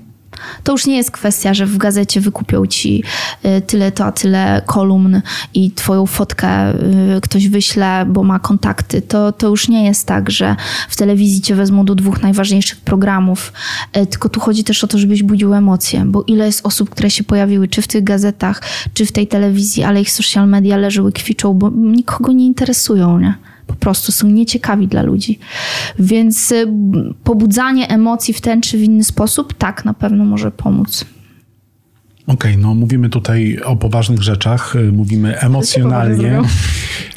S1: To już nie jest kwestia, że w gazecie wykupią ci y, tyle to, a tyle kolumn i twoją fotkę y, ktoś wyśle, bo ma kontakty. To, to już nie jest tak, że w telewizji cię wezmą do dwóch najważniejszych programów. Y, Tylko tu chodzi też o to, żebyś budził emocje, bo ile jest osób, które się pojawiły, czy w tych gazetach, czy w tej telewizji, ale ich social media leżyły, kwiczą, bo nikogo nie interesują, nie? Po prostu są nieciekawi dla ludzi. Więc y, pobudzanie emocji w ten czy w inny sposób, tak, na pewno może pomóc.
S2: Okej, no mówimy tutaj o poważnych rzeczach, y, mówimy emocjonalnie,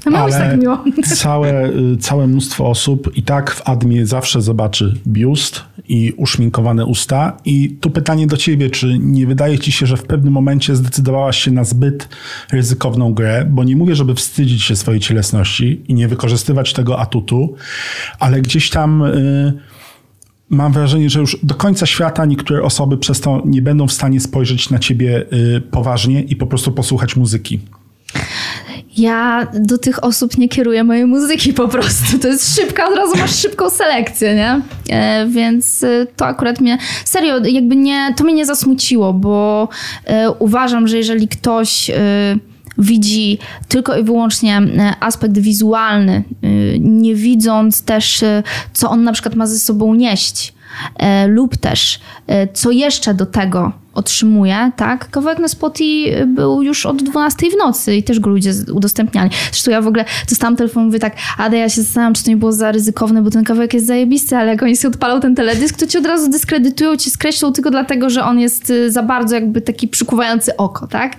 S1: być
S2: ale
S1: tak
S2: całe, y, całe mnóstwo osób i tak w admie zawsze zobaczy biust i uszminkowane usta. I tu pytanie do ciebie, czy nie wydaje ci się, że w pewnym momencie zdecydowałaś się na zbyt ryzykowną grę, bo nie mówię, żeby wstydzić się swojej cielesności i nie wykorzystywać tego atutu, ale gdzieś tam... Y, mam wrażenie, że już do końca świata niektóre osoby przez to nie będą w stanie spojrzeć na ciebie y, poważnie i po prostu posłuchać muzyki.
S1: Ja do tych osób nie kieruję mojej muzyki po prostu. To jest szybka, od razu masz szybką selekcję, nie? E, więc e, to akurat mnie, serio, jakby nie, to mnie nie zasmuciło, bo e, uważam, że jeżeli ktoś e, widzi tylko i wyłącznie e, aspekt wizualny, e, nie widząc też, e, co on na przykład ma ze sobą nieść, lub też co jeszcze do tego otrzymuje, tak? Kawałek na Spotify był już od 12 w nocy i też go ludzie udostępniali. Zresztą ja w ogóle dostałam telefon, mówię tak, Ada, ja się zastanawiam, czy to nie było za ryzykowne, bo ten kawałek jest zajebisty, ale jak oni sobie odpalą ten teledysk, to ci od razu dyskredytują, ci skreślą tylko dlatego, że on jest y, za bardzo jakby taki przykuwający oko, tak?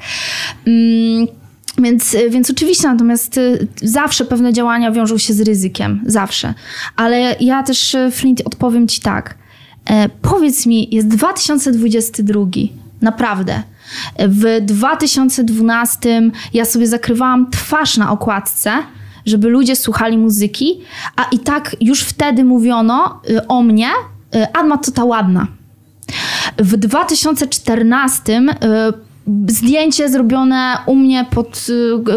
S1: Mm. Więc, więc oczywiście, natomiast y, zawsze pewne działania wiążą się z ryzykiem. Zawsze. Ale ja też, y, Flint, odpowiem ci tak. E, powiedz mi, jest 2022. Naprawdę. W 2012 ja sobie zakrywałam twarz na okładce, żeby ludzie słuchali muzyki, a i tak już wtedy mówiono y, o mnie, y, Adma to ta ładna. W 2014 y, zdjęcie zrobione u mnie pod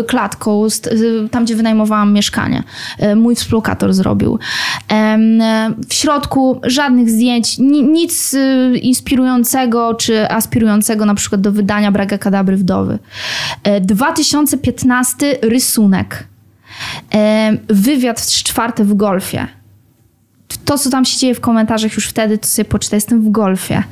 S1: y, klatką, y, tam gdzie wynajmowałam mieszkanie. Y, mój współlokator zrobił. W środku żadnych zdjęć, nic inspirującego czy aspirującego na przykład do wydania Braga Kadabry Wdowy. 2015 rysunek. Wywiad czwarty w golfie. To, co tam się dzieje w komentarzach już wtedy, to sobie poczytaj, jestem w golfie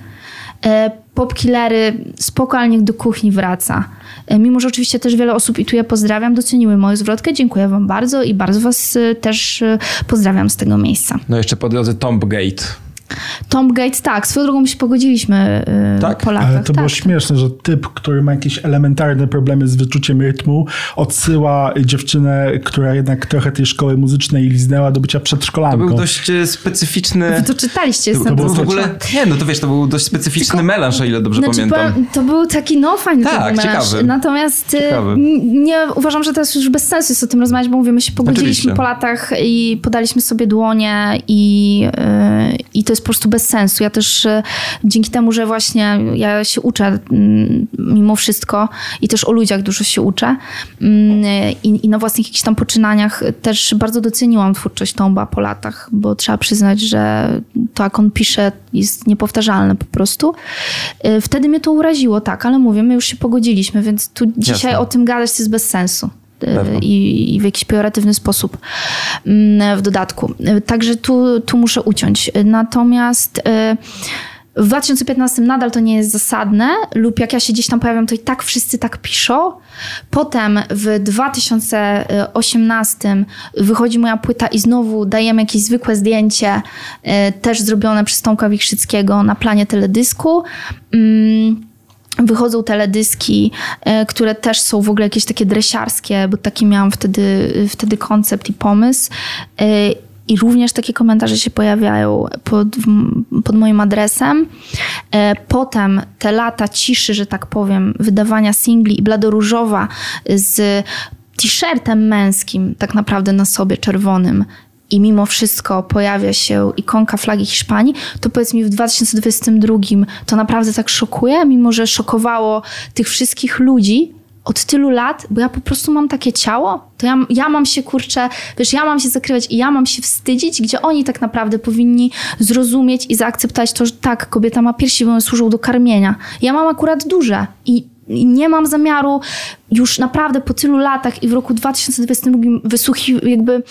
S1: popkillery, spokojnie do kuchni wraca. E, mimo, że oczywiście też wiele osób, i tu ja pozdrawiam, doceniły moją zwrotkę. Dziękuję wam bardzo i bardzo was e, też e, pozdrawiam z tego miejsca.
S3: No jeszcze po drodze Tombgate.
S1: Tom Gates, tak, swoją drogą się pogodziliśmy yy, tak? po latach.
S2: Ale to
S1: tak.
S2: było śmieszne, że typ, który ma jakieś elementarne problemy z wyczuciem rytmu, odsyła dziewczynę, która jednak trochę tej szkoły muzycznej liznęła do bycia przedszkolanką.
S3: To był dość e, specyficzny...
S1: Wy to czytaliście.
S3: To, to był w ogóle... Nie, no to wiesz, to był dość specyficzny Tylko... melanż, o ile dobrze znaczy, pamiętam.
S1: To był taki, no fajny
S3: tak, ciekawy.
S1: Natomiast e, ciekawy. nie uważam, że teraz już bez sensu jest o tym rozmawiać, bo mówię, my się pogodziliśmy Oczywiście. po latach i podaliśmy sobie dłonie i, yy, i to jest po prostu bez sensu. Ja też e, dzięki temu, że właśnie ja się uczę mimo wszystko i też o ludziach dużo się uczę i, i na własnych jakichś tam poczynaniach też bardzo doceniłam twórczość Tomba po latach, bo trzeba przyznać, że to jak on pisze jest niepowtarzalne po prostu. E, wtedy mnie to uraziło, tak, ale mówię, my już się pogodziliśmy, więc tu dzisiaj Jasne. o tym gadać to jest bez sensu. I, i, w jakiś pejoratywny sposób mm, w dodatku. Także tu, tu muszę uciąć. Natomiast e, w 2015 nadal to nie jest zasadne, lub jak ja się gdzieś tam pojawiam, to i tak wszyscy tak piszą. Potem w 2018 wychodzi moja płyta i znowu dajemy jakieś zwykłe zdjęcie, e, też zrobione przez Tomka Wichrzyckiego na planie teledysku. Mm, Wychodzą teledyski, e, które też są w ogóle jakieś takie dresiarskie, bo taki miałam wtedy, wtedy koncept i pomysł. E, I również takie komentarze się pojawiają pod, pod moim adresem. E, potem te lata ciszy, że tak powiem, wydawania singli i bladoróżowa z t-shirtem męskim, tak naprawdę na sobie czerwonym, i mimo wszystko pojawia się ikonka flagi Hiszpanii, to powiedz mi w 2022 to naprawdę tak szokuje, mimo że szokowało tych wszystkich ludzi od tylu lat, bo ja po prostu mam takie ciało, to ja, ja mam się kurczę, wiesz, ja mam się zakrywać i ja mam się wstydzić, gdzie oni tak naprawdę powinni zrozumieć i zaakceptować to, że tak, kobieta ma piersi, bo one służą do karmienia. Ja mam akurat duże i nie mam zamiaru już naprawdę po tylu latach i w roku 2022 wysłuchi, jakby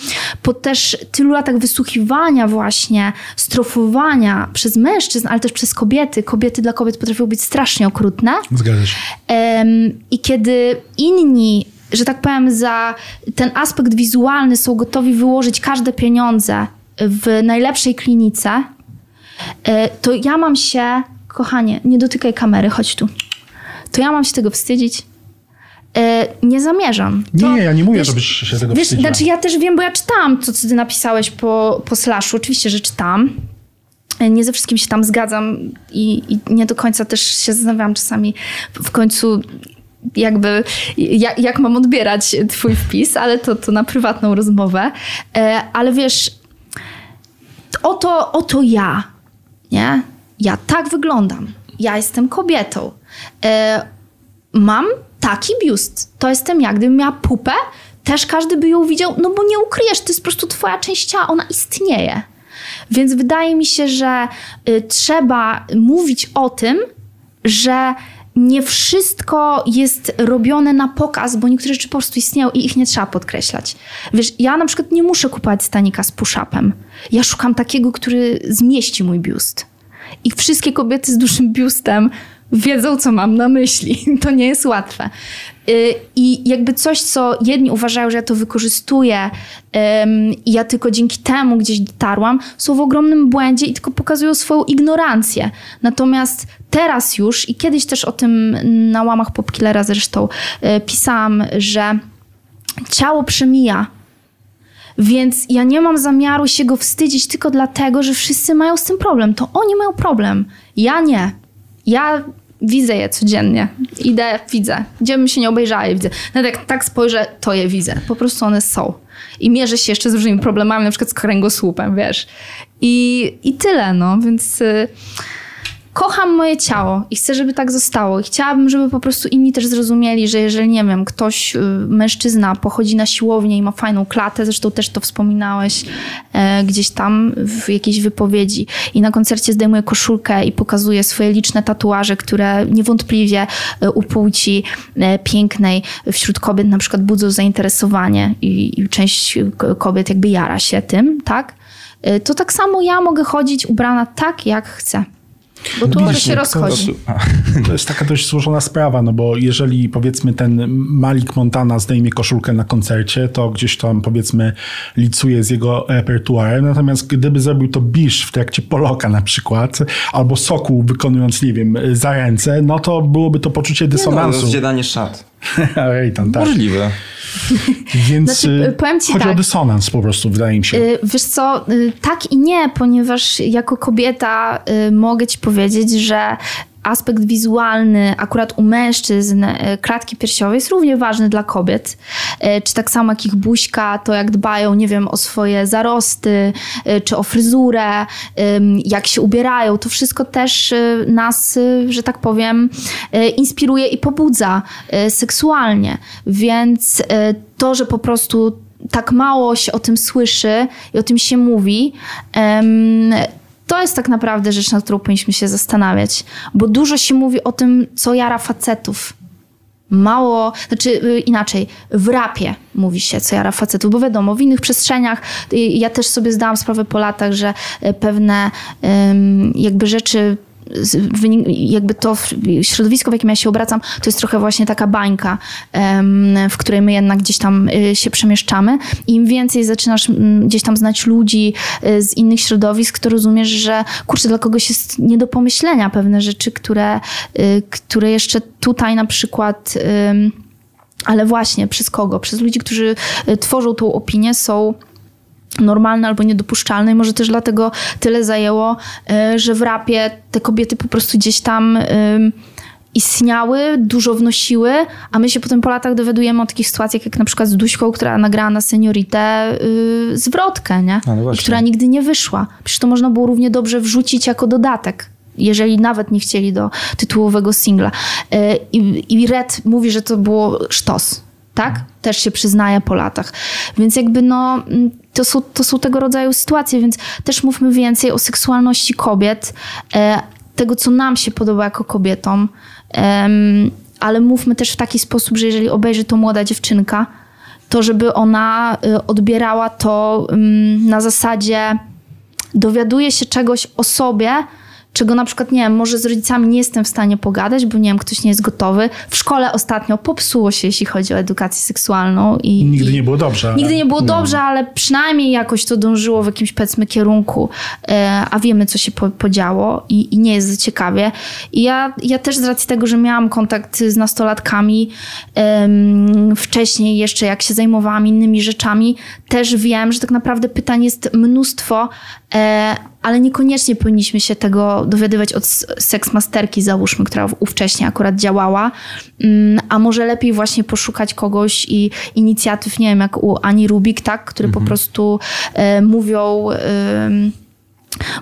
S1: po też tylu latach wysłuchiwania właśnie, strofowania przez mężczyzn, ale też przez kobiety. Kobiety dla kobiet potrafią być strasznie okrutne.
S2: Zgadza się.
S1: I kiedy inni że tak powiem, za ten aspekt wizualny są gotowi wyłożyć każde pieniądze w najlepszej klinice, e, to ja mam się, kochanie, nie dotykaj kamery, chodź tu to ja mam się tego wstydzić? E, nie zamierzam.
S2: To, nie, ja nie mówię, wiesz, żebyś się tego wiesz,
S1: Znaczy ja też wiem, bo ja czytałam to, co ty napisałeś po, po slashu. Oczywiście, że czytam. E, nie ze wszystkim się tam zgadzam i, i nie do końca też się zastanawiam czasami w końcu jakby jak, jak, mam odbierać twój wpis, ale to, to na prywatną rozmowę. E, ale wiesz, oto, oto ja, nie? Ja tak wyglądam. Ja jestem kobietą. E, mam taki biust. To jestem ja. Gdybym miała pupę, też każdy by ją widział, no bo nie ukryjesz, to jest po prostu twoja część ciała, ona istnieje. Więc wydaje mi się, że y, trzeba mówić o tym, że nie wszystko jest robione na pokaz, bo niektóre rzeczy po prostu istnieją i ich nie trzeba podkreślać. Wiesz, ja na przykład nie muszę kupować stanika z push-upem. Ja szukam takiego, który zmieści mój biust. I wszystkie kobiety z dużym biustem wiedzą, co mam na myśli. To nie jest łatwe. Y, I jakby coś, co jedni uważają, że ja to wykorzystuję i ja tylko dzięki temu gdzieś dotarłam, są w ogromnym błędzie i tylko pokazują swoją ignorancję. Natomiast teraz już i kiedyś też o tym na łamach Popkillera zresztą y, pisałam, że ciało przemija, więc ja nie mam zamiaru się go wstydzić tylko dlatego, że wszyscy mają z tym problem. To oni mają problem. Ja nie. Ja widzę je codziennie. Idę, widzę. Gdzie bym się nie obejrzała, je widzę. Nawet jak tak spojrzę, to je widzę. Po prostu one są. I mierzę się jeszcze z różnymi problemami, na przykład z kręgosłupem, wiesz. I, i tyle, no. Więc... Y kocham moje ciało i chcę, żeby tak zostało. I chciałabym, żeby po prostu inni też zrozumieli, że jeżeli, nie wiem, ktoś, y, mężczyzna pochodzi na siłownię i ma fajną klatę, zresztą też to wspominałeś e, gdzieś tam w jakiejś wypowiedzi i na koncercie zdejmuje koszulkę i pokazuje swoje liczne tatuaże, które niewątpliwie e, u płci e, pięknej wśród kobiet na przykład budzą zainteresowanie i, i część kobiet jakby jara się tym, tak? E, to tak samo ja mogę chodzić ubrana tak, jak chcę. Bo tu może się rozchodzi.
S2: To jest taka dość złożona sprawa, no bo jeżeli powiedzmy ten Malik Montana zdejmie koszulkę na koncercie, to gdzieś tam powiedzmy licuje z jego repertuarem, natomiast gdyby zrobił to Bisz w trakcie Poloka na przykład, albo Sokół wykonując, nie wiem, za ręce, no to byłoby to poczucie dysonansu. Nie no,
S3: rozdzielanie szat.
S2: Rejtan, tak.
S3: Możliwe.
S2: Więc znaczy, y, powiem ci chodzi tak, o dysonans po prostu, wydaje mi się. Y,
S1: wiesz co, y, tak i nie, ponieważ jako kobieta mogę ci powiedzieć, że aspekt wizualny akurat u mężczyzn e, klatki piersiowej jest równie ważny dla kobiet. E, czy tak samo jak ich buźka, to jak dbają, nie wiem, o swoje zarosty, e, czy o fryzurę, jak się ubierają, to wszystko też nas, że tak powiem, inspiruje i pobudza seksualnie. Więc to, że po prostu tak mało się o tym słyszy i o tym się mówi, to jest tak naprawdę rzecz, nad którą powinniśmy się zastanawiać, bo dużo się mówi o tym, co jara facetów. Mało, znaczy y, inaczej, w rapie mówi się, co jara facetów, bo wiadomo, w innych przestrzeniach, y, ja też sobie zdałam sprawę po latach, że y, pewne jakby rzeczy jakby to środowisko, w jakim ja się obracam, to jest trochę właśnie taka bańka, w której my jednak gdzieś tam y, się przemieszczamy. Im więcej zaczynasz gdzieś tam znać ludzi y, z innych środowisk, to rozumiesz, że kurczę, dla kogoś jest nie do pomyślenia pewne rzeczy, które, y, które jeszcze tutaj na przykład ale właśnie przez kogo? Przez ludzi, którzy tworzą tą opinię, są normalne albo niedopuszczalne i może też dlatego tyle zajęło, e, że w rapie te kobiety po prostu gdzieś tam istniały, dużo wnosiły, a my się potem po latach dowiadujemy o takich sytuacjach, jak na przykład z Duśką, która nagrała na senioritę yy, zwrotkę, nie? No I która nigdy nie wyszła. Przecież to można było równie dobrze wrzucić jako dodatek jeżeli nawet nie chcieli do tytułowego singla. Yy, I Red mówi, że to było sztos, tak? Też się przyznaje po latach. Więc jakby no, to są, to są tego rodzaju sytuacje, więc też mówmy więcej o seksualności kobiet, e, tego, co nam się podoba jako kobietom, ale mówmy też w taki sposób, że jeżeli obejrzy to młoda dziewczynka, to żeby ona e, odbierała to na zasadzie dowiaduje się czegoś o sobie, czego na przykład, nie wiem, może z rodzicami nie jestem w stanie pogadać, bo nie wiem, ktoś nie jest gotowy. W szkole ostatnio popsuło się, jeśli chodzi o edukację seksualną. I,
S2: nigdy
S1: i
S2: nie było dobrze.
S1: Nigdy nie było no. dobrze, ale przynajmniej jakoś to dążyło w jakimś, powiedzmy, kierunku, e, a wiemy, co się po, podziało i, i, nie jest ciekawie. I ja, ja też z racji tego, że miałam kontakt z nastolatkami wcześniej jeszcze, jak się zajmowałam innymi rzeczami, też wiem, że tak naprawdę pytań jest mnóstwo, e, ale niekoniecznie powinniśmy się tego dowiadywać od seksmasterki, załóżmy, która ówcześnie akurat działała, mm, a może lepiej właśnie poszukać kogoś i inicjatyw, nie wiem, jak u Ani Rubik, tak, które mhm. po prostu e, mówią, e,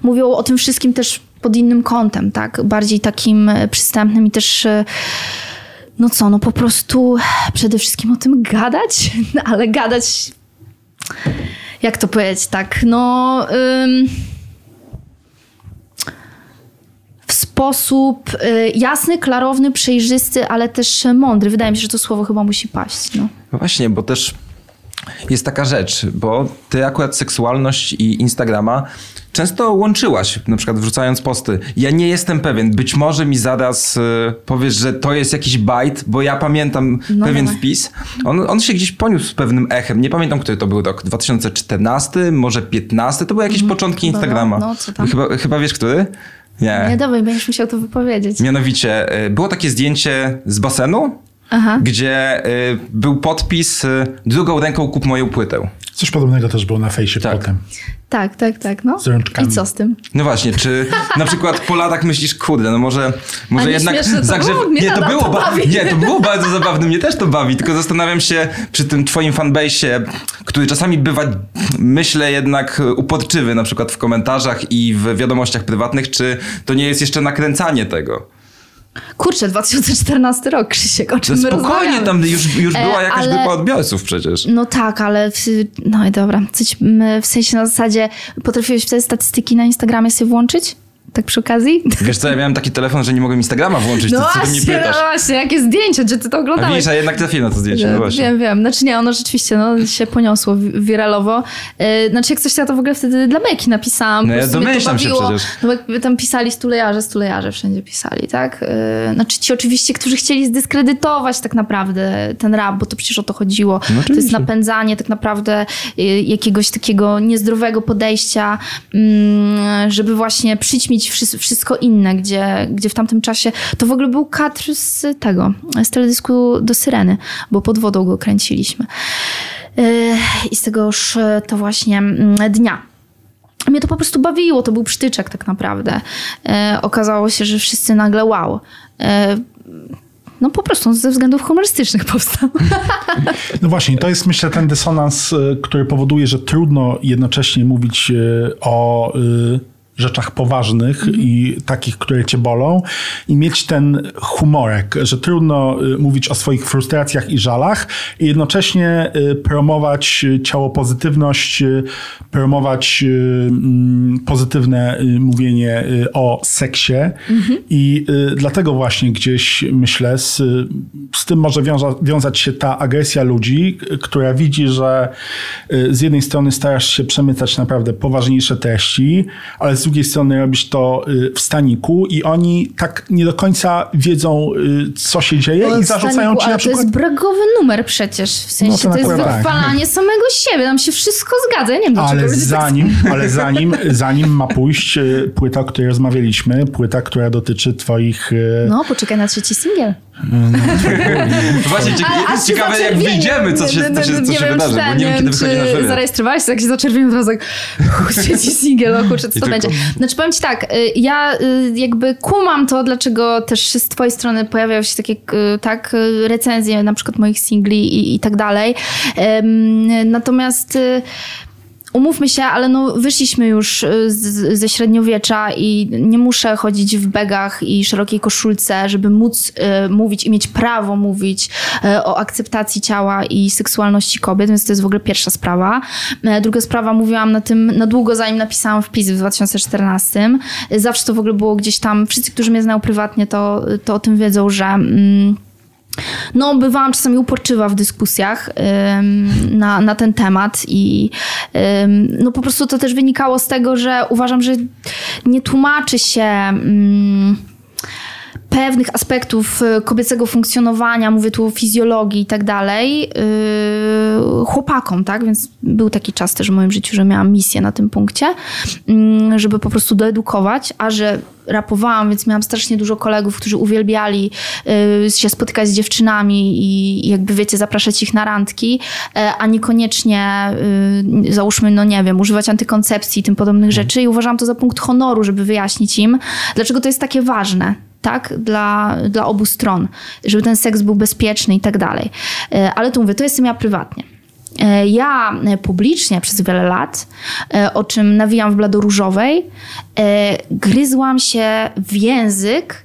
S1: mówią o tym wszystkim też pod innym kątem, tak, bardziej takim przystępnym i też e, no co, no po prostu przede wszystkim o tym gadać, ale gadać, jak to powiedzieć, tak, no sposób y, jasny, klarowny, przejrzysty, ale też mądry. Wydaje mi się, że to słowo chyba musi paść. No.
S3: no właśnie, bo też jest taka rzecz, bo ty akurat seksualność i Instagrama często łączyłaś, na przykład wrzucając posty. Ja nie jestem pewien, być może mi zaraz y, powiesz, że to jest jakiś bajt, bo ja pamiętam no pewien wpis. On, on się gdzieś poniósł z pewnym echem. Nie pamiętam, który to był rok. 2014, może 15? To były jakieś mm, początki Instagrama. No, co tam? Chyba, chyba wiesz, który?
S1: Nie. Nie, dawaj, będziesz musiał to wypowiedzieć.
S3: Mianowicie, y, było takie zdjęcie z basenu,
S1: Aha.
S3: gdzie y, był podpis y, drugą ręką kup moją płytę.
S2: Coś podobnego też było na fejsie
S3: Tak.
S2: potem.
S1: Tak, tak, tak, no.
S2: Z rączkami.
S1: I co z tym?
S3: No właśnie, czy na przykład po latach myślisz, kurde, no może, może
S1: nie
S3: jednak
S1: śmieszne to
S3: zagrzew...
S1: było? Mnie
S3: Nie, to było,
S1: to
S3: ba... nie, to było bardzo zabawne, mnie też to bawi, tylko zastanawiam się przy tym twoim fanbase'ie, który czasami bywa, myślę jednak uporczywy, na przykład w komentarzach i w wiadomościach prywatnych, czy to nie jest jeszcze nakręcanie tego?
S1: Kurczę, 2014 rok, Krzysiek, o czym my
S3: spokojnie,
S1: rozmawiamy?
S3: tam już, już
S1: E,
S3: była jakaś
S1: ale-
S3: grupa odbiorców przecież.
S1: No tak, ale w, no i dobra. W sensie na zasadzie potrafiłeś wtedy statystyki na Instagramie sobie włączyć? Tak przy okazji?
S3: Wiesz co, ja miałem taki telefon, że nie mogłem Instagrama włączyć,
S1: No
S3: to co ty mnie
S1: właśnie, no
S3: pytasz?
S1: właśnie, jakie zdjęcia, gdzie ty to
S3: A
S1: oglądałeś?
S3: widzisz, a jednak trafiłem na to zdjęcie, no właśnie.
S1: Wiem, wiem. Znaczy nie, ono rzeczywiście no, się poniosło wi- wiralowo. Yy, znaczy jak coś ja to w ogóle wtedy dla Meki napisałam.
S3: No ja domyślam się przecież.
S1: No bo tam pisali stulejarze, stulejarze wszędzie pisali, tak? Yy, znaczy ci oczywiście, którzy chcieli zdyskredytować tak naprawdę ten rap, bo to przecież o to chodziło. to jest napędzanie tak naprawdę yy, jakiegoś takiego niezdrowego podejścia, mm, żeby właśnie przyćmić wszy- wszystko inne, gdzie, gdzie w tamtym czasie to w ogóle był kadr z tego, z teledysku do Syreny, bo pod wodą go kręciliśmy. I z tegoż e, to właśnie mm, dnia. Mnie to po prostu bawiło, to był przytyczek tak naprawdę. E, okazało się, że wszyscy nagle wow. E, no po prostu ze względów humorystycznych powstał.
S2: No właśnie, to jest myślę ten dysonans, który powoduje, że trudno jednocześnie mówić o rzeczach poważnych i takich, które cię bolą i mieć ten humorek, że trudno y, mówić o swoich frustracjach i żalach i jednocześnie y, promować y, ciało pozytywność, promować mm, pozytywne mówienie o seksie. I y, dlatego właśnie gdzieś myślę z, z tym może wiąza, wiązać się ta agresja ludzi, która widzi, że z jednej strony starasz się przemycać naprawdę poważniejsze treści, ale z drugiej strony robisz to y, w staniku i oni tak nie do końca wiedzą, y, co się dzieje i zarzucają ci
S1: ale
S2: na przykład...
S1: to jest bragowy numer przecież. W sensie
S2: No to
S1: to, jest
S2: akurat tak.
S1: wychwalanie samego siebie. Tam się wszystko zgadza. Ja nie wiem,
S2: Ale
S1: tak
S2: zanim, ale zanim, zanim ma pójść y, płyta, o której rozmawialiśmy, płyta, która dotyczy twoich...
S1: No, poczekaj na trzeci singiel.
S3: Właśnie cie-
S1: Ale aż się
S3: ciekawe, jak wyjdziemy, co się, co się, co
S1: Nie
S3: się
S1: wiem,
S3: wydarzy,
S1: czy
S3: bo nie wiem, kiedy wychodzi nasz
S1: czy
S3: wywiad.
S1: zarejestrowałeś się, tak się zaczerwienił, teraz tak trzeci singiel, o kurczę, co to będzie. Znaczy powiem ci tak, y, ja y, jakby kumam to, dlaczego też z twojej strony pojawiają się takie y, tak, recenzje na przykład moich singli i, i tak dalej. Natomiast Umówmy się, ale no wyszliśmy już y, z, ze średniowiecza i nie muszę chodzić w begach i szerokiej koszulce, żeby móc y, mówić i mieć prawo mówić y, o akceptacji ciała i seksualności kobiet, więc to jest w ogóle pierwsza sprawa. E, Druga sprawa, mówiłam na tym na długo, zanim napisałam wpis w 2014. Y, Zawsze to w ogóle było gdzieś tam, wszyscy, którzy mnie znają prywatnie, to, to o tym wiedzą, że... Mm, no, bywałam czasami uporczywa w dyskusjach ym, na, na ten temat i ym, no po prostu to też wynikało z tego, że uważam, że nie tłumaczy się ym, pewnych aspektów y, kobiecego funkcjonowania, mówię tu o fizjologii i tak dalej, yy, chłopakom, tak? Więc był taki czas też w moim życiu, że miałam misję na tym punkcie, mm, żeby po prostu doedukować, a że rapowałam, więc miałam strasznie dużo kolegów, którzy uwielbiali y, się spotykać z dziewczynami i jakby wiecie, zapraszać ich na randki, e, a niekoniecznie załóżmy, no nie wiem, używać antykoncepcji i tym podobnych rzeczy. I uważałam to za punkt honoru, żeby wyjaśnić im, dlaczego to jest takie ważne tak, dla, dla obu stron, żeby ten seks był bezpieczny i tak dalej. E, Ale tu mówię, to jestem ja prywatnie. E, Ja e, publicznie przez wiele lat, o czym nawijam w bladoróżowej, e, gryzłam się w język,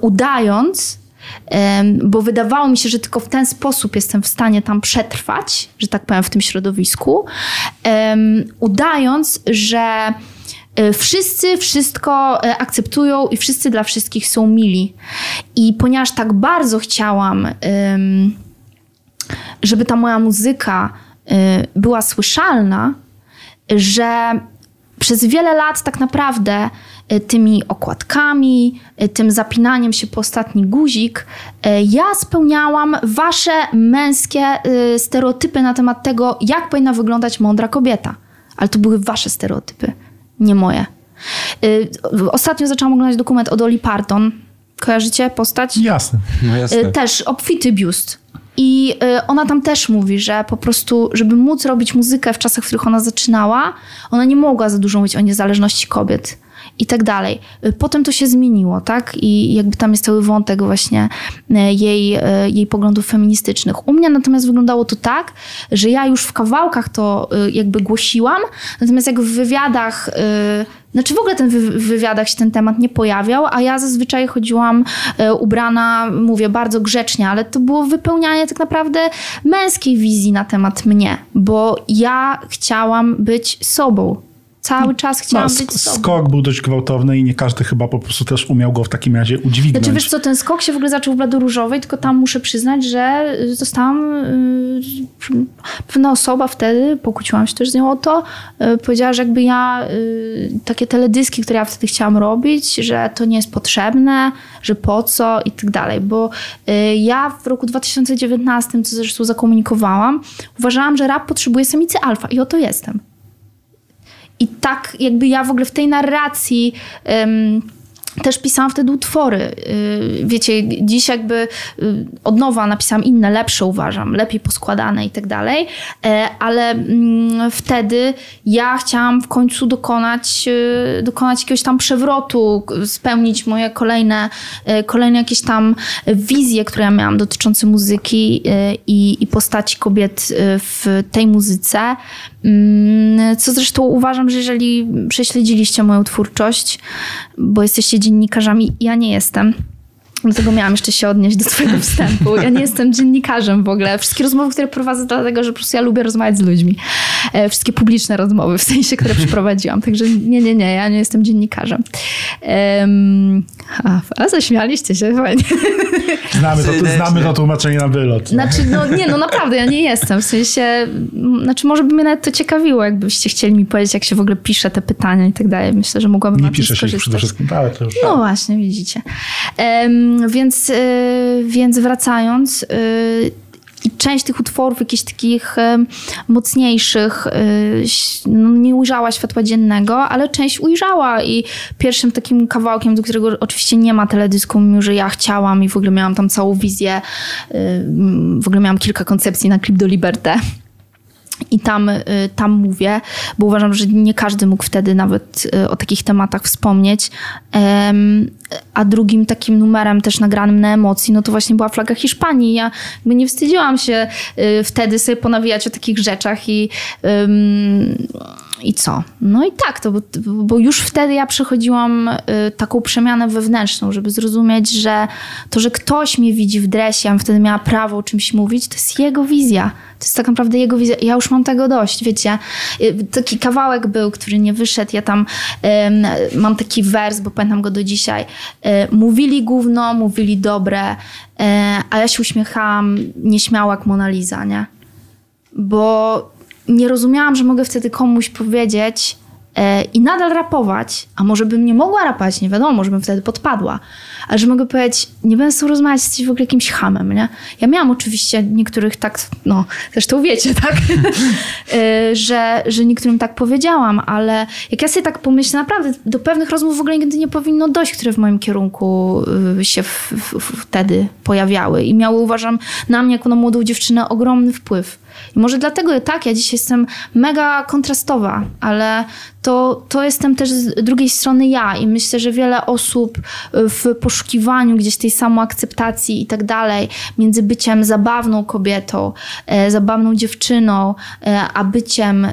S1: udając, bo wydawało mi się, że tylko w ten sposób jestem w stanie tam przetrwać, że tak powiem, w tym środowisku, udając, że wszyscy wszystko e, akceptują i wszyscy dla wszystkich są mili. I ponieważ tak bardzo chciałam, żeby ta moja muzyka y, była słyszalna, że przez wiele lat tak naprawdę tymi okładkami, tym zapinaniem się po ostatni guzik, ja spełniałam wasze męskie stereotypy na temat tego, jak powinna wyglądać mądra kobieta. Ale to były wasze stereotypy, nie moje. Y, Ostatnio zaczęłam oglądać dokument o Dolly Parton. Kojarzycie postać?
S2: Jasne.
S3: No jasne.
S1: Też obfity biust. I ona tam też mówi, że po prostu, żeby móc robić muzykę w czasach, w których ona zaczynała, ona nie mogła za dużo mówić o niezależności kobiet i tak dalej. Potem to się zmieniło, tak? I jakby tam jest cały wątek właśnie jej, jej poglądów feministycznych. U mnie natomiast wyglądało to tak, że ja już w kawałkach to jakby głosiłam, natomiast jak w wywiadach znaczy w ogóle ten w wywiadach się ten temat nie pojawiał, a ja zazwyczaj chodziłam ubrana, mówię bardzo grzecznie, ale to było wypełnianie tak naprawdę męskiej wizji na temat mnie, bo ja chciałam być sobą cały czas chciałam
S2: no,
S1: być sobą.
S2: Skok był dość gwałtowny i nie każdy chyba po prostu też umiał go w takim razie udźwignąć.
S1: Znaczy wiesz co, ten skok się w ogóle zaczął w Bladu Różowej, tylko tam muszę przyznać, że zostałam... Yy, pewna osoba wtedy, pokłóciłam się też z nią o to, yy, powiedziała, że jakby ja yy, takie teledyski, które ja wtedy chciałam robić, że to nie jest potrzebne, że po co i tak dalej, bo y, ja w roku 2019, co zresztą zakomunikowałam, uważałam, że rap potrzebuje samicy alfa i oto jestem. I tak jakby ja w ogóle w tej narracji um, też pisałam wtedy utwory. Y, wiecie, dziś jakby y, od nowa napisałam inne, lepsze uważam, lepiej poskładane i tak dalej, e, ale mm, wtedy ja chciałam w końcu dokonać, y, dokonać jakiegoś tam przewrotu, spełnić moje kolejne, kolejne jakieś tam wizje, które ja miałam dotyczące muzyki i, i postaci kobiet w tej muzyce. Mm, co zresztą uważam, że jeżeli prześledziliście moją twórczość, bo jesteście dziennikarzami, ja nie jestem. Dlatego miałam jeszcze się odnieść do twojego wstępu. Ja nie jestem dziennikarzem w ogóle. Wszystkie rozmowy, które prowadzę, dlatego, że po prostu ja lubię rozmawiać z ludźmi. E, wszystkie publiczne rozmowy, w sensie, które przeprowadziłam. Także nie, nie, nie, ja nie jestem dziennikarzem. Um, a, a zaśmialiście się fajnie.
S2: Znamy to, znamy to tłumaczenie na wylot.
S1: Znaczy, no nie, no naprawdę, ja nie jestem. W sensie, znaczy może by mnie nawet to ciekawiło, jakbyście chcieli mi powiedzieć, jak się w ogóle pisze te pytania i tak dalej. Myślę, że mogłabym
S2: Nie piszesz ich przede wszystkim, ale to już...
S1: No właśnie, widzicie. Um, więc, y, więc wracając... Y, część tych utworów, jakichś takich mocniejszych, y, no, nie ujrzała światła dziennego, ale część ujrzała i pierwszym takim kawałkiem, do którego oczywiście nie ma teledysku, mimo że ja chciałam i w ogóle miałam tam całą wizję, w ogóle miałam kilka koncepcji na klip do Liberté. I tam, tam mówię, bo uważam, że nie każdy mógł wtedy nawet o takich tematach wspomnieć. A drugim takim numerem też nagranym na emocji, no to właśnie była flaga Hiszpanii. Ja jakby nie wstydziłam się y, wtedy sobie ponawijać o takich rzeczach i, i co? No i tak, to, bo już wtedy ja przechodziłam y, taką przemianę wewnętrzną, żeby zrozumieć, że to, że ktoś mnie widzi w dresie, ja wtedy miała prawo o czymś mówić, to jest jego wizja. To jest tak naprawdę jego wizja. Ja już mam tego dość, wiecie. Y, taki kawałek był, który nie wyszedł. Ja tam mam taki wers, bo pamiętam go do dzisiaj. E, mówili gówno, mówili dobre, a ja się uśmiechałam nieśmiała jak Mona Lisa, nie? Bo nie rozumiałam, że mogę wtedy komuś powiedzieć e, i nadal rapować, a może bym nie mogła rapać, nie wiadomo, może bym wtedy podpadła, ale że mogę powiedzieć, nie będę z tobą rozmawiać, jesteś w ogóle jakimś hamem, nie? Ja miałam oczywiście niektórych tak, no, zresztą wiecie, tak? że, że niektórym tak powiedziałam, ale jak ja sobie tak pomyślę, naprawdę do pewnych rozmów w ogóle nigdy nie powinno dojść, które w moim kierunku y, się w, w, wtedy pojawiały i miały, uważam, na mnie jako na młodą dziewczynę ogromny wpływ. I może dlatego tak, ja dzisiaj jestem mega kontrastowa, ale to, to jestem też z drugiej strony ja i myślę, że wiele osób w poszukiwaniu gdzieś tej samoakceptacji i tak dalej, między byciem zabawną kobietą, e, zabawną dziewczyną, e, a byciem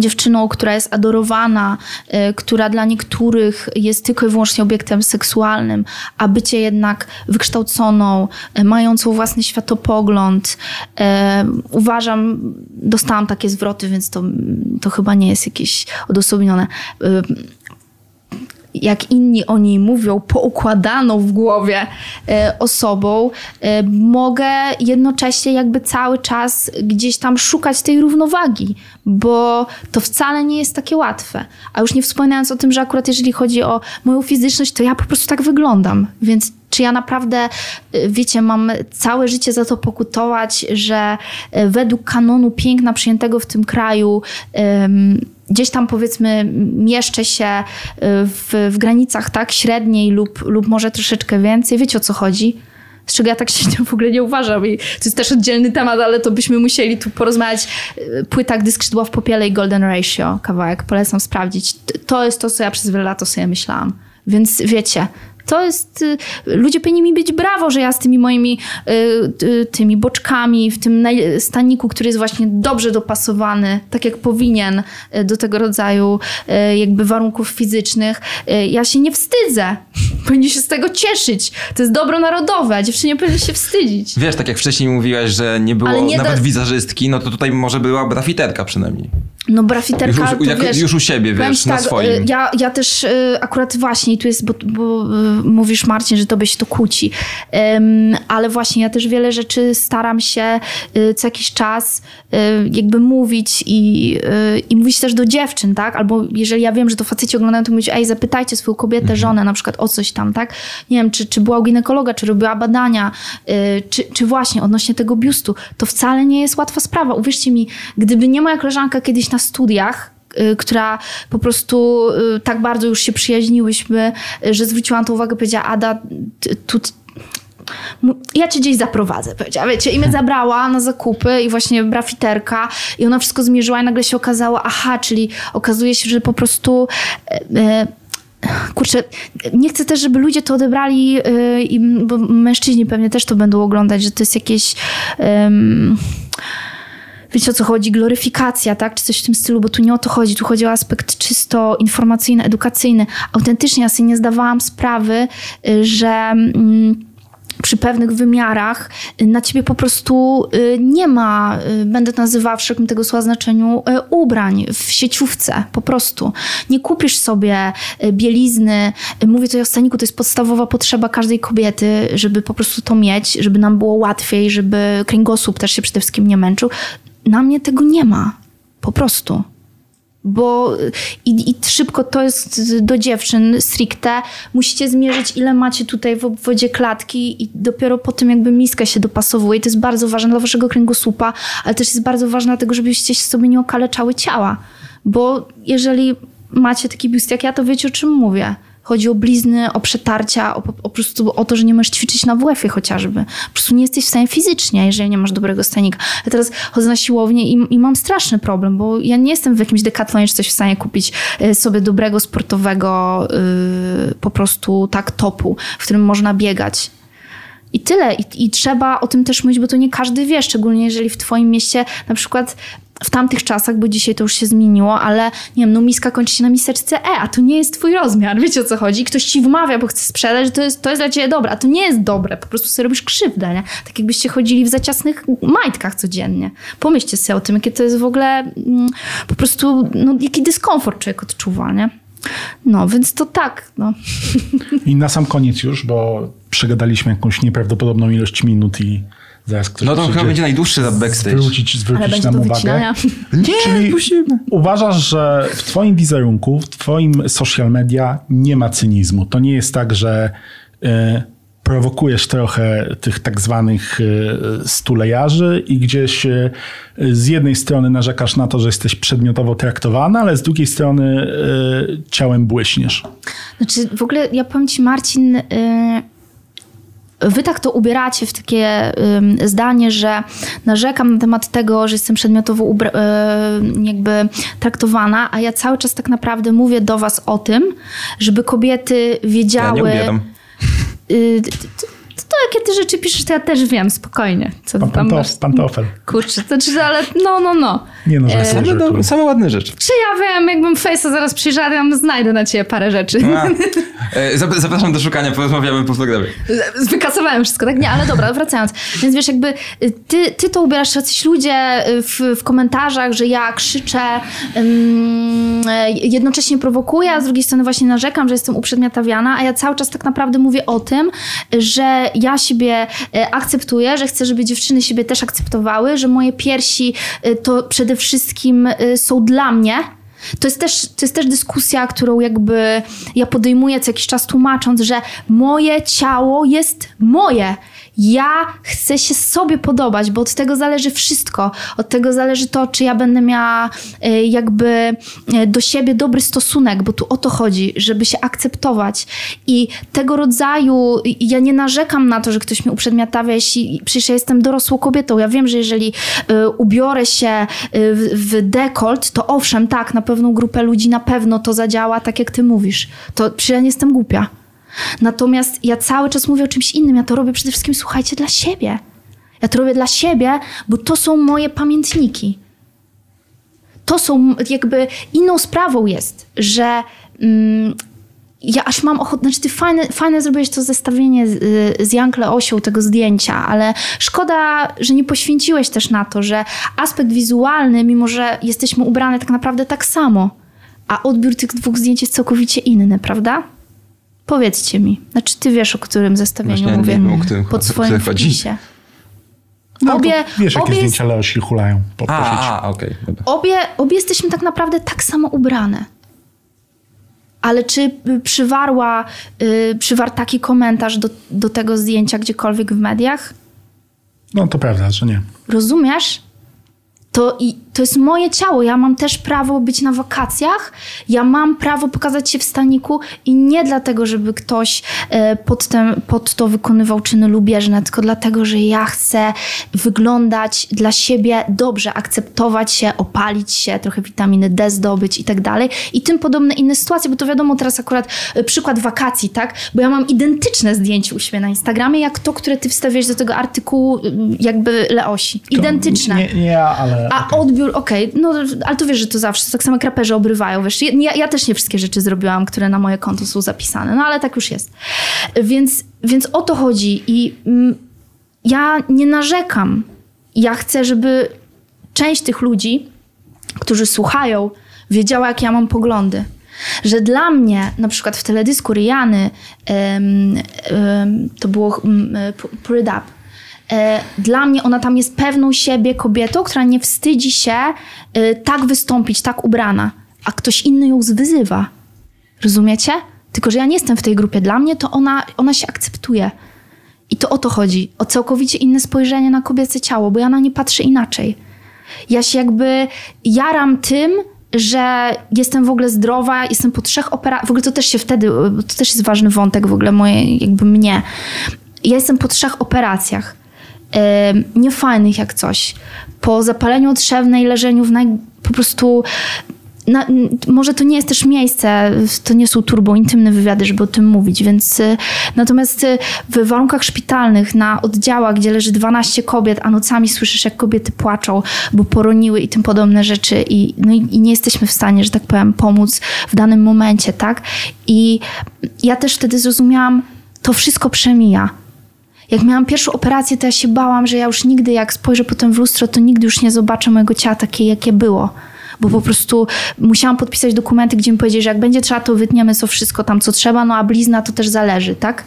S1: dziewczyną, która jest adorowana, y, która dla niektórych jest tylko i wyłącznie obiektem seksualnym, a bycie jednak wykształconą, y, mającą własny światopogląd. Y, uważam, dostałam takie zwroty, więc to, to chyba nie jest jakieś odosobnione jak inni o niej mówią, poukładaną w głowie e, osobą, e, mogę jednocześnie jakby cały czas gdzieś tam szukać tej równowagi, bo to wcale nie jest takie łatwe. A już nie wspominając o tym, że akurat jeżeli chodzi o moją fizyczność, to ja po prostu tak wyglądam, więc czy ja naprawdę, e, wiecie, mam całe życie za to pokutować, że według kanonu piękna przyjętego w tym kraju gdzieś tam powiedzmy mieszczę się y, w, w granicach tak średniej lub, lub może troszeczkę więcej. Wiecie o co chodzi? z czego ja tak się w ogóle nie uważam. I to jest też oddzielny temat, ale to byśmy musieli tu porozmawiać. Y, płyta Gdy skrzydła w popiele i Golden Ratio, kawałek, polecam sprawdzić. To jest to, co ja przez wiele lat o sobie myślałam. Więc wiecie, to jest, y, ludzie powinni mi być brawo, że ja z tymi moimi y, tymi boczkami w tym staniku, który jest właśnie dobrze dopasowany, tak jak powinien y, do tego rodzaju jakby warunków fizycznych, ja się nie wstydzę. Powinni się z tego cieszyć. To jest dobro narodowe, dziewczynie powinny się wstydzić.
S3: Wiesz, tak jak wcześniej mówiłaś, że nie było nie nawet da... wizerzystki, no to tutaj może była brafiterka przynajmniej.
S1: No brafiterka
S3: już,
S1: wiesz,
S3: już u siebie, wiesz, na tak, swoim.
S1: Ja, ja też akurat właśnie, tu jest, bo, bo mówisz Marcin, że tobie się to kłóci. Um, ale właśnie ja też wiele rzeczy staram się y, co jakiś czas y, jakby mówić i, y, i mówić też do dziewczyn, tak? Albo jeżeli ja wiem, że to faceci oglądają, to mówić, ej, zapytajcie swoją kobietę, mhm. żonę na przykład o coś tam, tak? Nie wiem, czy, czy była u ginekologa, czy robiła badania, czy, czy właśnie odnośnie tego biustu. To wcale nie jest łatwa sprawa. Uwierzcie mi, gdyby nie moja koleżanka kiedyś na studiach, Y, która po prostu y, tak bardzo już się przyjaźniłyśmy, y, że zwróciłam to uwagę, powiedziała Ada, tu ja cię gdzieś zaprowadzę, powiedziała, wiecie, i mnie zabrała na zakupy i właśnie brafiterka i ona wszystko zmierzyła i nagle się okazało, aha, czyli okazuje się, że po prostu e, e, kurczę, nie chcę też, żeby ludzie to odebrali, bo mężczyźni pewnie też to będą oglądać, że to jest jakieś wiecie o co chodzi, gloryfikacja, tak, czy coś w tym stylu, bo tu nie o to chodzi, tu chodzi o aspekt czysto informacyjny, edukacyjny. Autentycznie ja sobie nie zdawałam sprawy, y, że... Mm, przy pewnych wymiarach y, na ciebie po prostu y, nie ma, będę nazywała w szerokim tego słowa znaczeniu, ubrań w sieciówce, po prostu. Nie kupisz sobie bielizny. Mówię tutaj o staniku, to jest podstawowa potrzeba każdej kobiety, żeby po prostu to mieć, żeby nam było łatwiej, żeby kręgosłup też się przede wszystkim nie męczył na mnie tego nie ma. Po prostu. Bo i, i, szybko to jest do dziewczyn stricte. Musicie zmierzyć, ile macie tutaj w obwodzie klatki, i dopiero po tym, jakby miska się dopasowuje. I to jest bardzo ważne dla waszego kręgosłupa, ale też jest bardzo ważne dlatego, żebyście sobie nie okaleczały ciała. Bo jeżeli macie taki biust jak ja, to wiecie o czym mówię. Chodzi o blizny, o przetarcia, o, po prostu o to, że nie możesz ćwiczyć na WF-ie chociażby. Po prostu nie jesteś w stanie fizycznie, jeżeli nie masz dobrego stanika. Ja teraz chodzę na siłownię i, i mam straszny problem, bo ja nie jestem w jakimś dekatlonie czy coś w stanie kupić e, sobie dobrego sportowego yy, po prostu tak topu, w którym można biegać. I tyle. I, I, trzeba o tym też mówić, bo to nie każdy wie, szczególnie jeżeli w twoim mieście na przykład w tamtych czasach, bo dzisiaj to już się zmieniło, ale nie wiem, no miska kończy się na miseczce E, a to nie jest twój rozmiar, wiecie o co chodzi? Ktoś ci wmawia, bo chce sprzedać, że to jest, to jest dla ciebie dobre, a to nie jest dobre, po prostu sobie robisz krzywdę, nie? Tak jakbyście chodzili w zaciasnych majtkach codziennie. Pomyślcie sobie o tym, jakie to jest w ogóle mm, po prostu, no jaki dyskomfort człowiek odczuwa, nie? No, więc to tak, no.
S2: I na sam koniec już, bo przegadaliśmy jakąś nieprawdopodobną ilość minut i Zaraz ktoś
S3: no to chyba będzie najdłuższy za backstage.
S2: Zwrócić, zwrócić nam uwagę.
S3: Nie,
S2: Czyli musimy. uważasz, że w twoim wizerunku, w twoim social media nie ma cynizmu. To nie jest tak, że y, prowokujesz trochę tych tak zwanych y, stulejarzy i gdzieś y, z jednej strony narzekasz na to, że jesteś przedmiotowo traktowana, ale z drugiej strony ciałem błyśniesz.
S1: Znaczy w ogóle ja powiem ci Marcin wy tak to ubieracie w takie zdanie, że narzekam na temat tego, że jestem przedmiotowo jakby traktowana, a ja cały czas tak naprawdę mówię do was o tym, żeby kobiety wiedziały... Ja nie ubieram. Y, to jakie ty rzeczy piszesz, to ja też wiem, spokojnie. Co
S2: pan, tam masz? Pantofel.
S1: Kurczę, to czy, ale no, no, no.
S2: Nie no, e,
S3: same, do, same ładne rzeczy.
S1: Czy ja wiem, jakbym Face'a zaraz przyjrzała, ja znajdę na ciebie parę rzeczy. A,
S3: e, zapraszam do szukania, porozmawiamy po programie.
S1: Wykasowałem wszystko, tak? Nie, ale dobra, wracając. Więc wiesz, jakby y, ty, ty to ubierasz, jacyś ludzie y, w, w komentarzach, że ja krzyczę, um, jednocześnie prowokuję, a z drugiej strony właśnie narzekam, że jestem uprzedmiotawiana, a ja cały czas tak naprawdę mówię o tym, że ja siebie e, akceptuję, że chcę, żeby dziewczyny siebie też akceptowały, że moje piersi e, to przede wszystkim e, są dla mnie. To jest, też, to jest też dyskusja, którą jakby ja podejmuję co jakiś czas tłumacząc, że moje ciało jest moje Ja chcę się sobie podobać, bo od tego zależy wszystko. Od tego zależy to, czy ja będę miała y, jakby y, do siebie dobry stosunek, bo tu o to chodzi, żeby się akceptować. I tego rodzaju, ja nie narzekam na to, że ktoś mi uprzedmiotawia, jeśli przecież ja jestem dorosłą kobietą. Ja wiem, że jeżeli y, ubiorę się w dekolt, to owszem, tak, na pewną grupę ludzi na pewno to zadziała tak, jak ty mówisz. To przecież ja nie jestem głupia. Natomiast ja cały czas mówię o czymś innym. Ja to robię przede wszystkim, słuchajcie, dla siebie. Ja to robię dla siebie, bo to są moje pamiętniki. To są jakby inną sprawą jest, że mm, ja aż mam ochotę, znaczy ty fajne, fajne zrobiłeś to zestawienie z, z Jankle Osią tego zdjęcia, ale szkoda, że nie poświęciłeś też na to, że aspekt wizualny, mimo że jesteśmy ubrane tak naprawdę tak samo, a odbiór tych dwóch zdjęć jest całkowicie inny, prawda? Powiedzcie mi. Znaczy, ty wiesz, o którym zestawieniu
S3: Właśnie
S1: mówię.
S3: nie wiem, o którym-
S1: pod swoim wpisie.
S2: No,
S1: Obie-
S2: wiesz, jakie
S1: obie jest-
S2: zdjęcia Leosi hulają po.
S3: A, a okej. dobra.
S1: Obie, obie jesteśmy tak naprawdę tak samo ubrane. Ale czy przywarła, y, przywarł taki komentarz do, do tego zdjęcia gdziekolwiek w mediach?
S2: No to prawda, że nie.
S1: Rozumiesz? To, i, to jest moje ciało. Ja mam też prawo być na wakacjach. Ja mam prawo pokazać się w staniku i nie dlatego, żeby ktoś e, pod, ten, pod to wykonywał czyny lubieżne, tylko dlatego, że ja chcę wyglądać dla siebie dobrze, akceptować się, opalić się, trochę witaminy D zdobyć i tak dalej. I tym podobne inne sytuacje, bo to wiadomo teraz akurat e, przykład wakacji, tak? Bo ja mam identyczne zdjęcie u siebie na Instagramie, jak to, które ty wstawiasz do tego artykułu y, jakby Leosi.
S2: To
S1: Identyczne.
S2: Nie, nie ja, ale...
S1: A
S2: okej.
S1: odbiór, okej, no ale to wiesz, że to zawsze, tak samo jak raperzy obrywają, wiesz. Ja, ja też nie wszystkie rzeczy zrobiłam, które na moje konto są zapisane, no ale tak już jest. Więc, więc o to chodzi i mm, ja nie narzekam. Ja chcę, żeby część tych ludzi, którzy słuchają, wiedziała, jakie ja mam poglądy. Że dla mnie, na przykład w teledysku Riany, em, em, to było um, Up, Dla mnie ona tam jest pewną siebie kobietą, która nie wstydzi się e, tak wystąpić, tak ubrana, a ktoś inny ją zwyzywa. Rozumiecie? Tylko, że ja nie jestem w tej grupie. Dla mnie to ona, ona się akceptuje. I to o to chodzi. O całkowicie inne spojrzenie na kobiece ciało, bo ja na nie patrzę inaczej. Ja się jakby jaram tym, że jestem w ogóle zdrowa, jestem po trzech operacjach. W ogóle to też się wtedy, to też jest ważny wątek w ogóle moje, jakby mnie. Ja jestem po trzech operacjach. Niefajnych jak coś. Po zapaleniu trzewnej, leżeniu w naj... po prostu na, może to nie jest też miejsce, to nie są turbo intymne wywiady, żeby o tym mówić, więc y, natomiast y, w warunkach szpitalnych, na oddziałach, gdzie leży 12 kobiet, a nocami słyszysz, jak kobiety płaczą, bo poroniły i tym podobne rzeczy i, no i, i nie jesteśmy w stanie, że tak powiem, pomóc w danym momencie, tak? I ja też wtedy zrozumiałam, to wszystko przemija. Jak miałam pierwszą operację, to ja się bałam, że ja już nigdy, jak spojrzę potem w lustro, to nigdy już nie zobaczę mojego ciała takie, jakie było. Bo po prostu musiałam podpisać dokumenty, gdzie mi powiedzieli, że jak będzie trzeba, to wytniemy co wszystko tam, co trzeba, no a blizna to też zależy, tak?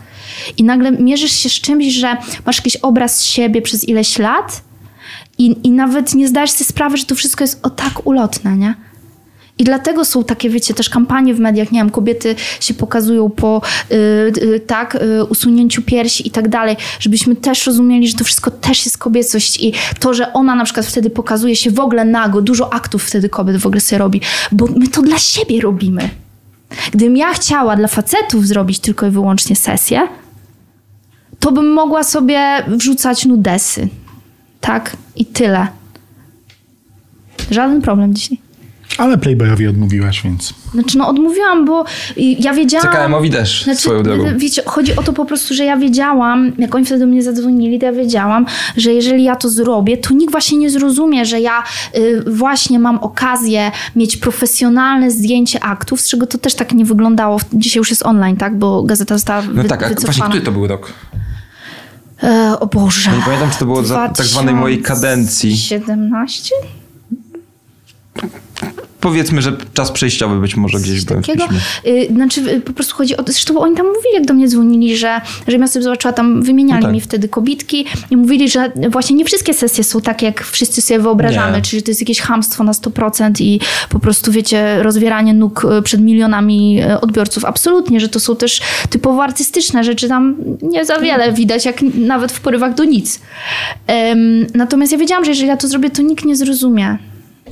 S1: I nagle mierzysz się z czymś, że masz jakiś obraz siebie przez ileś lat i, i nawet nie zdajesz sobie sprawy, że to wszystko jest o tak ulotne, nie? I dlatego są takie, wiecie, też kampanie w mediach, nie wiem, kobiety się pokazują po y, y, tak, y, usunięciu piersi i tak dalej, żebyśmy też rozumieli, że to wszystko też jest kobiecość i to, że ona na przykład wtedy pokazuje się w ogóle nago, dużo aktów wtedy kobiet w ogóle sobie robi, bo my to dla siebie robimy. Gdybym ja chciała dla facetów zrobić tylko i wyłącznie sesję, to bym mogła sobie wrzucać nudesy. Tak? I tyle. Żaden problem dzisiaj.
S2: Ale Playboyowi odmówiłaś, więc...
S1: Znaczy, no odmówiłam, bo ja wiedziałam...
S3: CKM-owi też,
S1: Znaczy,
S3: swoją drogą.
S1: Wiecie, chodzi o to po prostu, że ja wiedziałam, jak oni wtedy do mnie zadzwonili, to ja wiedziałam, że jeżeli ja to zrobię, to nikt właśnie nie zrozumie, że ja y, właśnie mam okazję mieć profesjonalne zdjęcie aktów, z czego to też tak nie wyglądało. Dzisiaj już jest online, tak? Bo gazeta została
S3: No
S1: wy,
S3: tak, a właśnie
S1: wycofana.
S3: który to był rok?
S1: E, o Boże.
S3: Ja nie pamiętam, czy to było za tak zwanej mojej kadencji.
S1: 17?
S3: Powiedzmy, że czas przejściowy być może gdzieś
S1: Coś
S3: by
S1: takiego. Y, Znaczy y, po prostu chodzi o to, zresztą oni tam mówili, jak do mnie dzwonili, że, że ja sobie zobaczyła, tam wymieniali
S3: No tak.
S1: mi wtedy kobitki i mówili, że właśnie nie wszystkie sesje są takie, jak wszyscy sobie wyobrażamy,
S3: Nie.
S1: czyli to jest jakieś hamstwo na 100% i po prostu, wiecie, rozwieranie nóg y, przed milionami y, odbiorców. Absolutnie, że to są też typowo artystyczne rzeczy, tam nie za wiele widać, jak nawet w porywach do nic. Natomiast ja wiedziałam, że jeżeli ja to zrobię, to nikt nie zrozumie.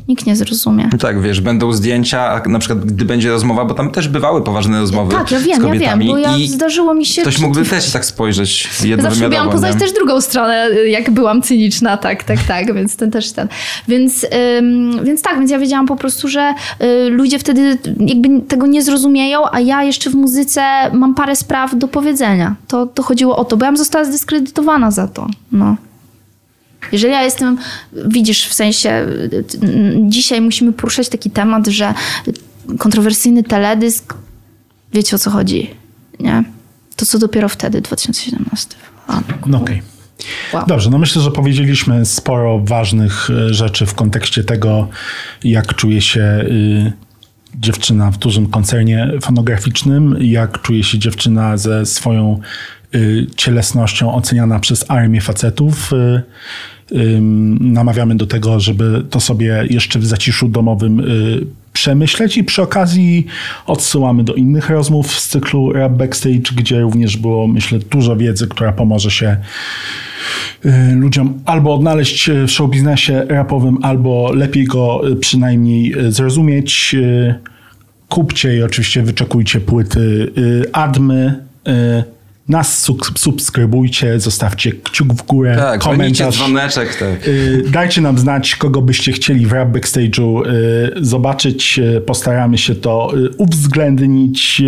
S1: Nikt nie zrozumie.
S3: No tak, wiesz, będą zdjęcia, a na przykład gdy będzie rozmowa, bo tam też bywały poważne rozmowy
S1: Tak, ja
S3: z
S1: wiem, ja wiem, bo ja
S3: i
S1: zdarzyło mi się...
S3: ktoś mógłby też tak spojrzeć
S1: Zawsze
S3: jednowymiarowo.
S1: miałam poznać też drugą stronę, jak byłam cyniczna, tak, tak, tak, więc ten też ten. Więc, ym, więc tak, więc ja wiedziałam po prostu, że y, ludzie wtedy jakby tego nie zrozumieją, a ja jeszcze w muzyce mam parę spraw do powiedzenia. To, to chodziło o to, bo ja bym została zdyskredytowana za to. No. Jeżeli ja jestem, widzisz, w sensie, dzisiaj musimy poruszać taki temat, że kontrowersyjny teledysk, wiecie o co chodzi, nie? To co dopiero wtedy, 2017. A,
S2: No okej.
S1: wow.
S2: Dobrze, no myślę, że powiedzieliśmy sporo ważnych e, rzeczy w kontekście tego, jak czuje się y, dziewczyna w dużym koncernie fonograficznym, jak czuje się dziewczyna ze swoją y, cielesnością oceniana przez armię facetów. Namawiamy do tego, żeby to sobie jeszcze w zaciszu domowym y, przemyśleć i przy okazji odsyłamy do innych rozmów z cyklu Rap Backstage, gdzie również było, myślę, dużo wiedzy, która pomoże się y, ludziom albo odnaleźć w showbiznesie rapowym, albo lepiej go y, przynajmniej zrozumieć. Kupcie i oczywiście wyczekujcie płyty Admy. Nas sub- subskrybujcie, zostawcie kciuk w górę,
S3: Tak, komentarz. dzwoneczek, tak.
S2: Y, Dajcie nam znać, kogo byście chcieli w Rap Backstage'u y, zobaczyć. Y, Postaramy się to uwzględnić.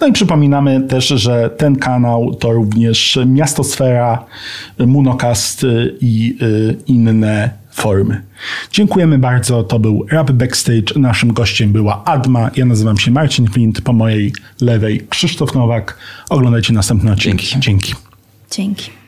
S2: No i przypominamy też, że ten kanał to również Miastosfera, Munocast i inne formy. Dziękujemy bardzo. To był Rap Backstage. Naszym gościem była Adma. Ja nazywam się Marcin Flint. Po mojej lewej Krzysztof Nowak. Oglądajcie następny odcinek.
S3: Dzięki.
S2: Dzięki.
S1: Dzięki.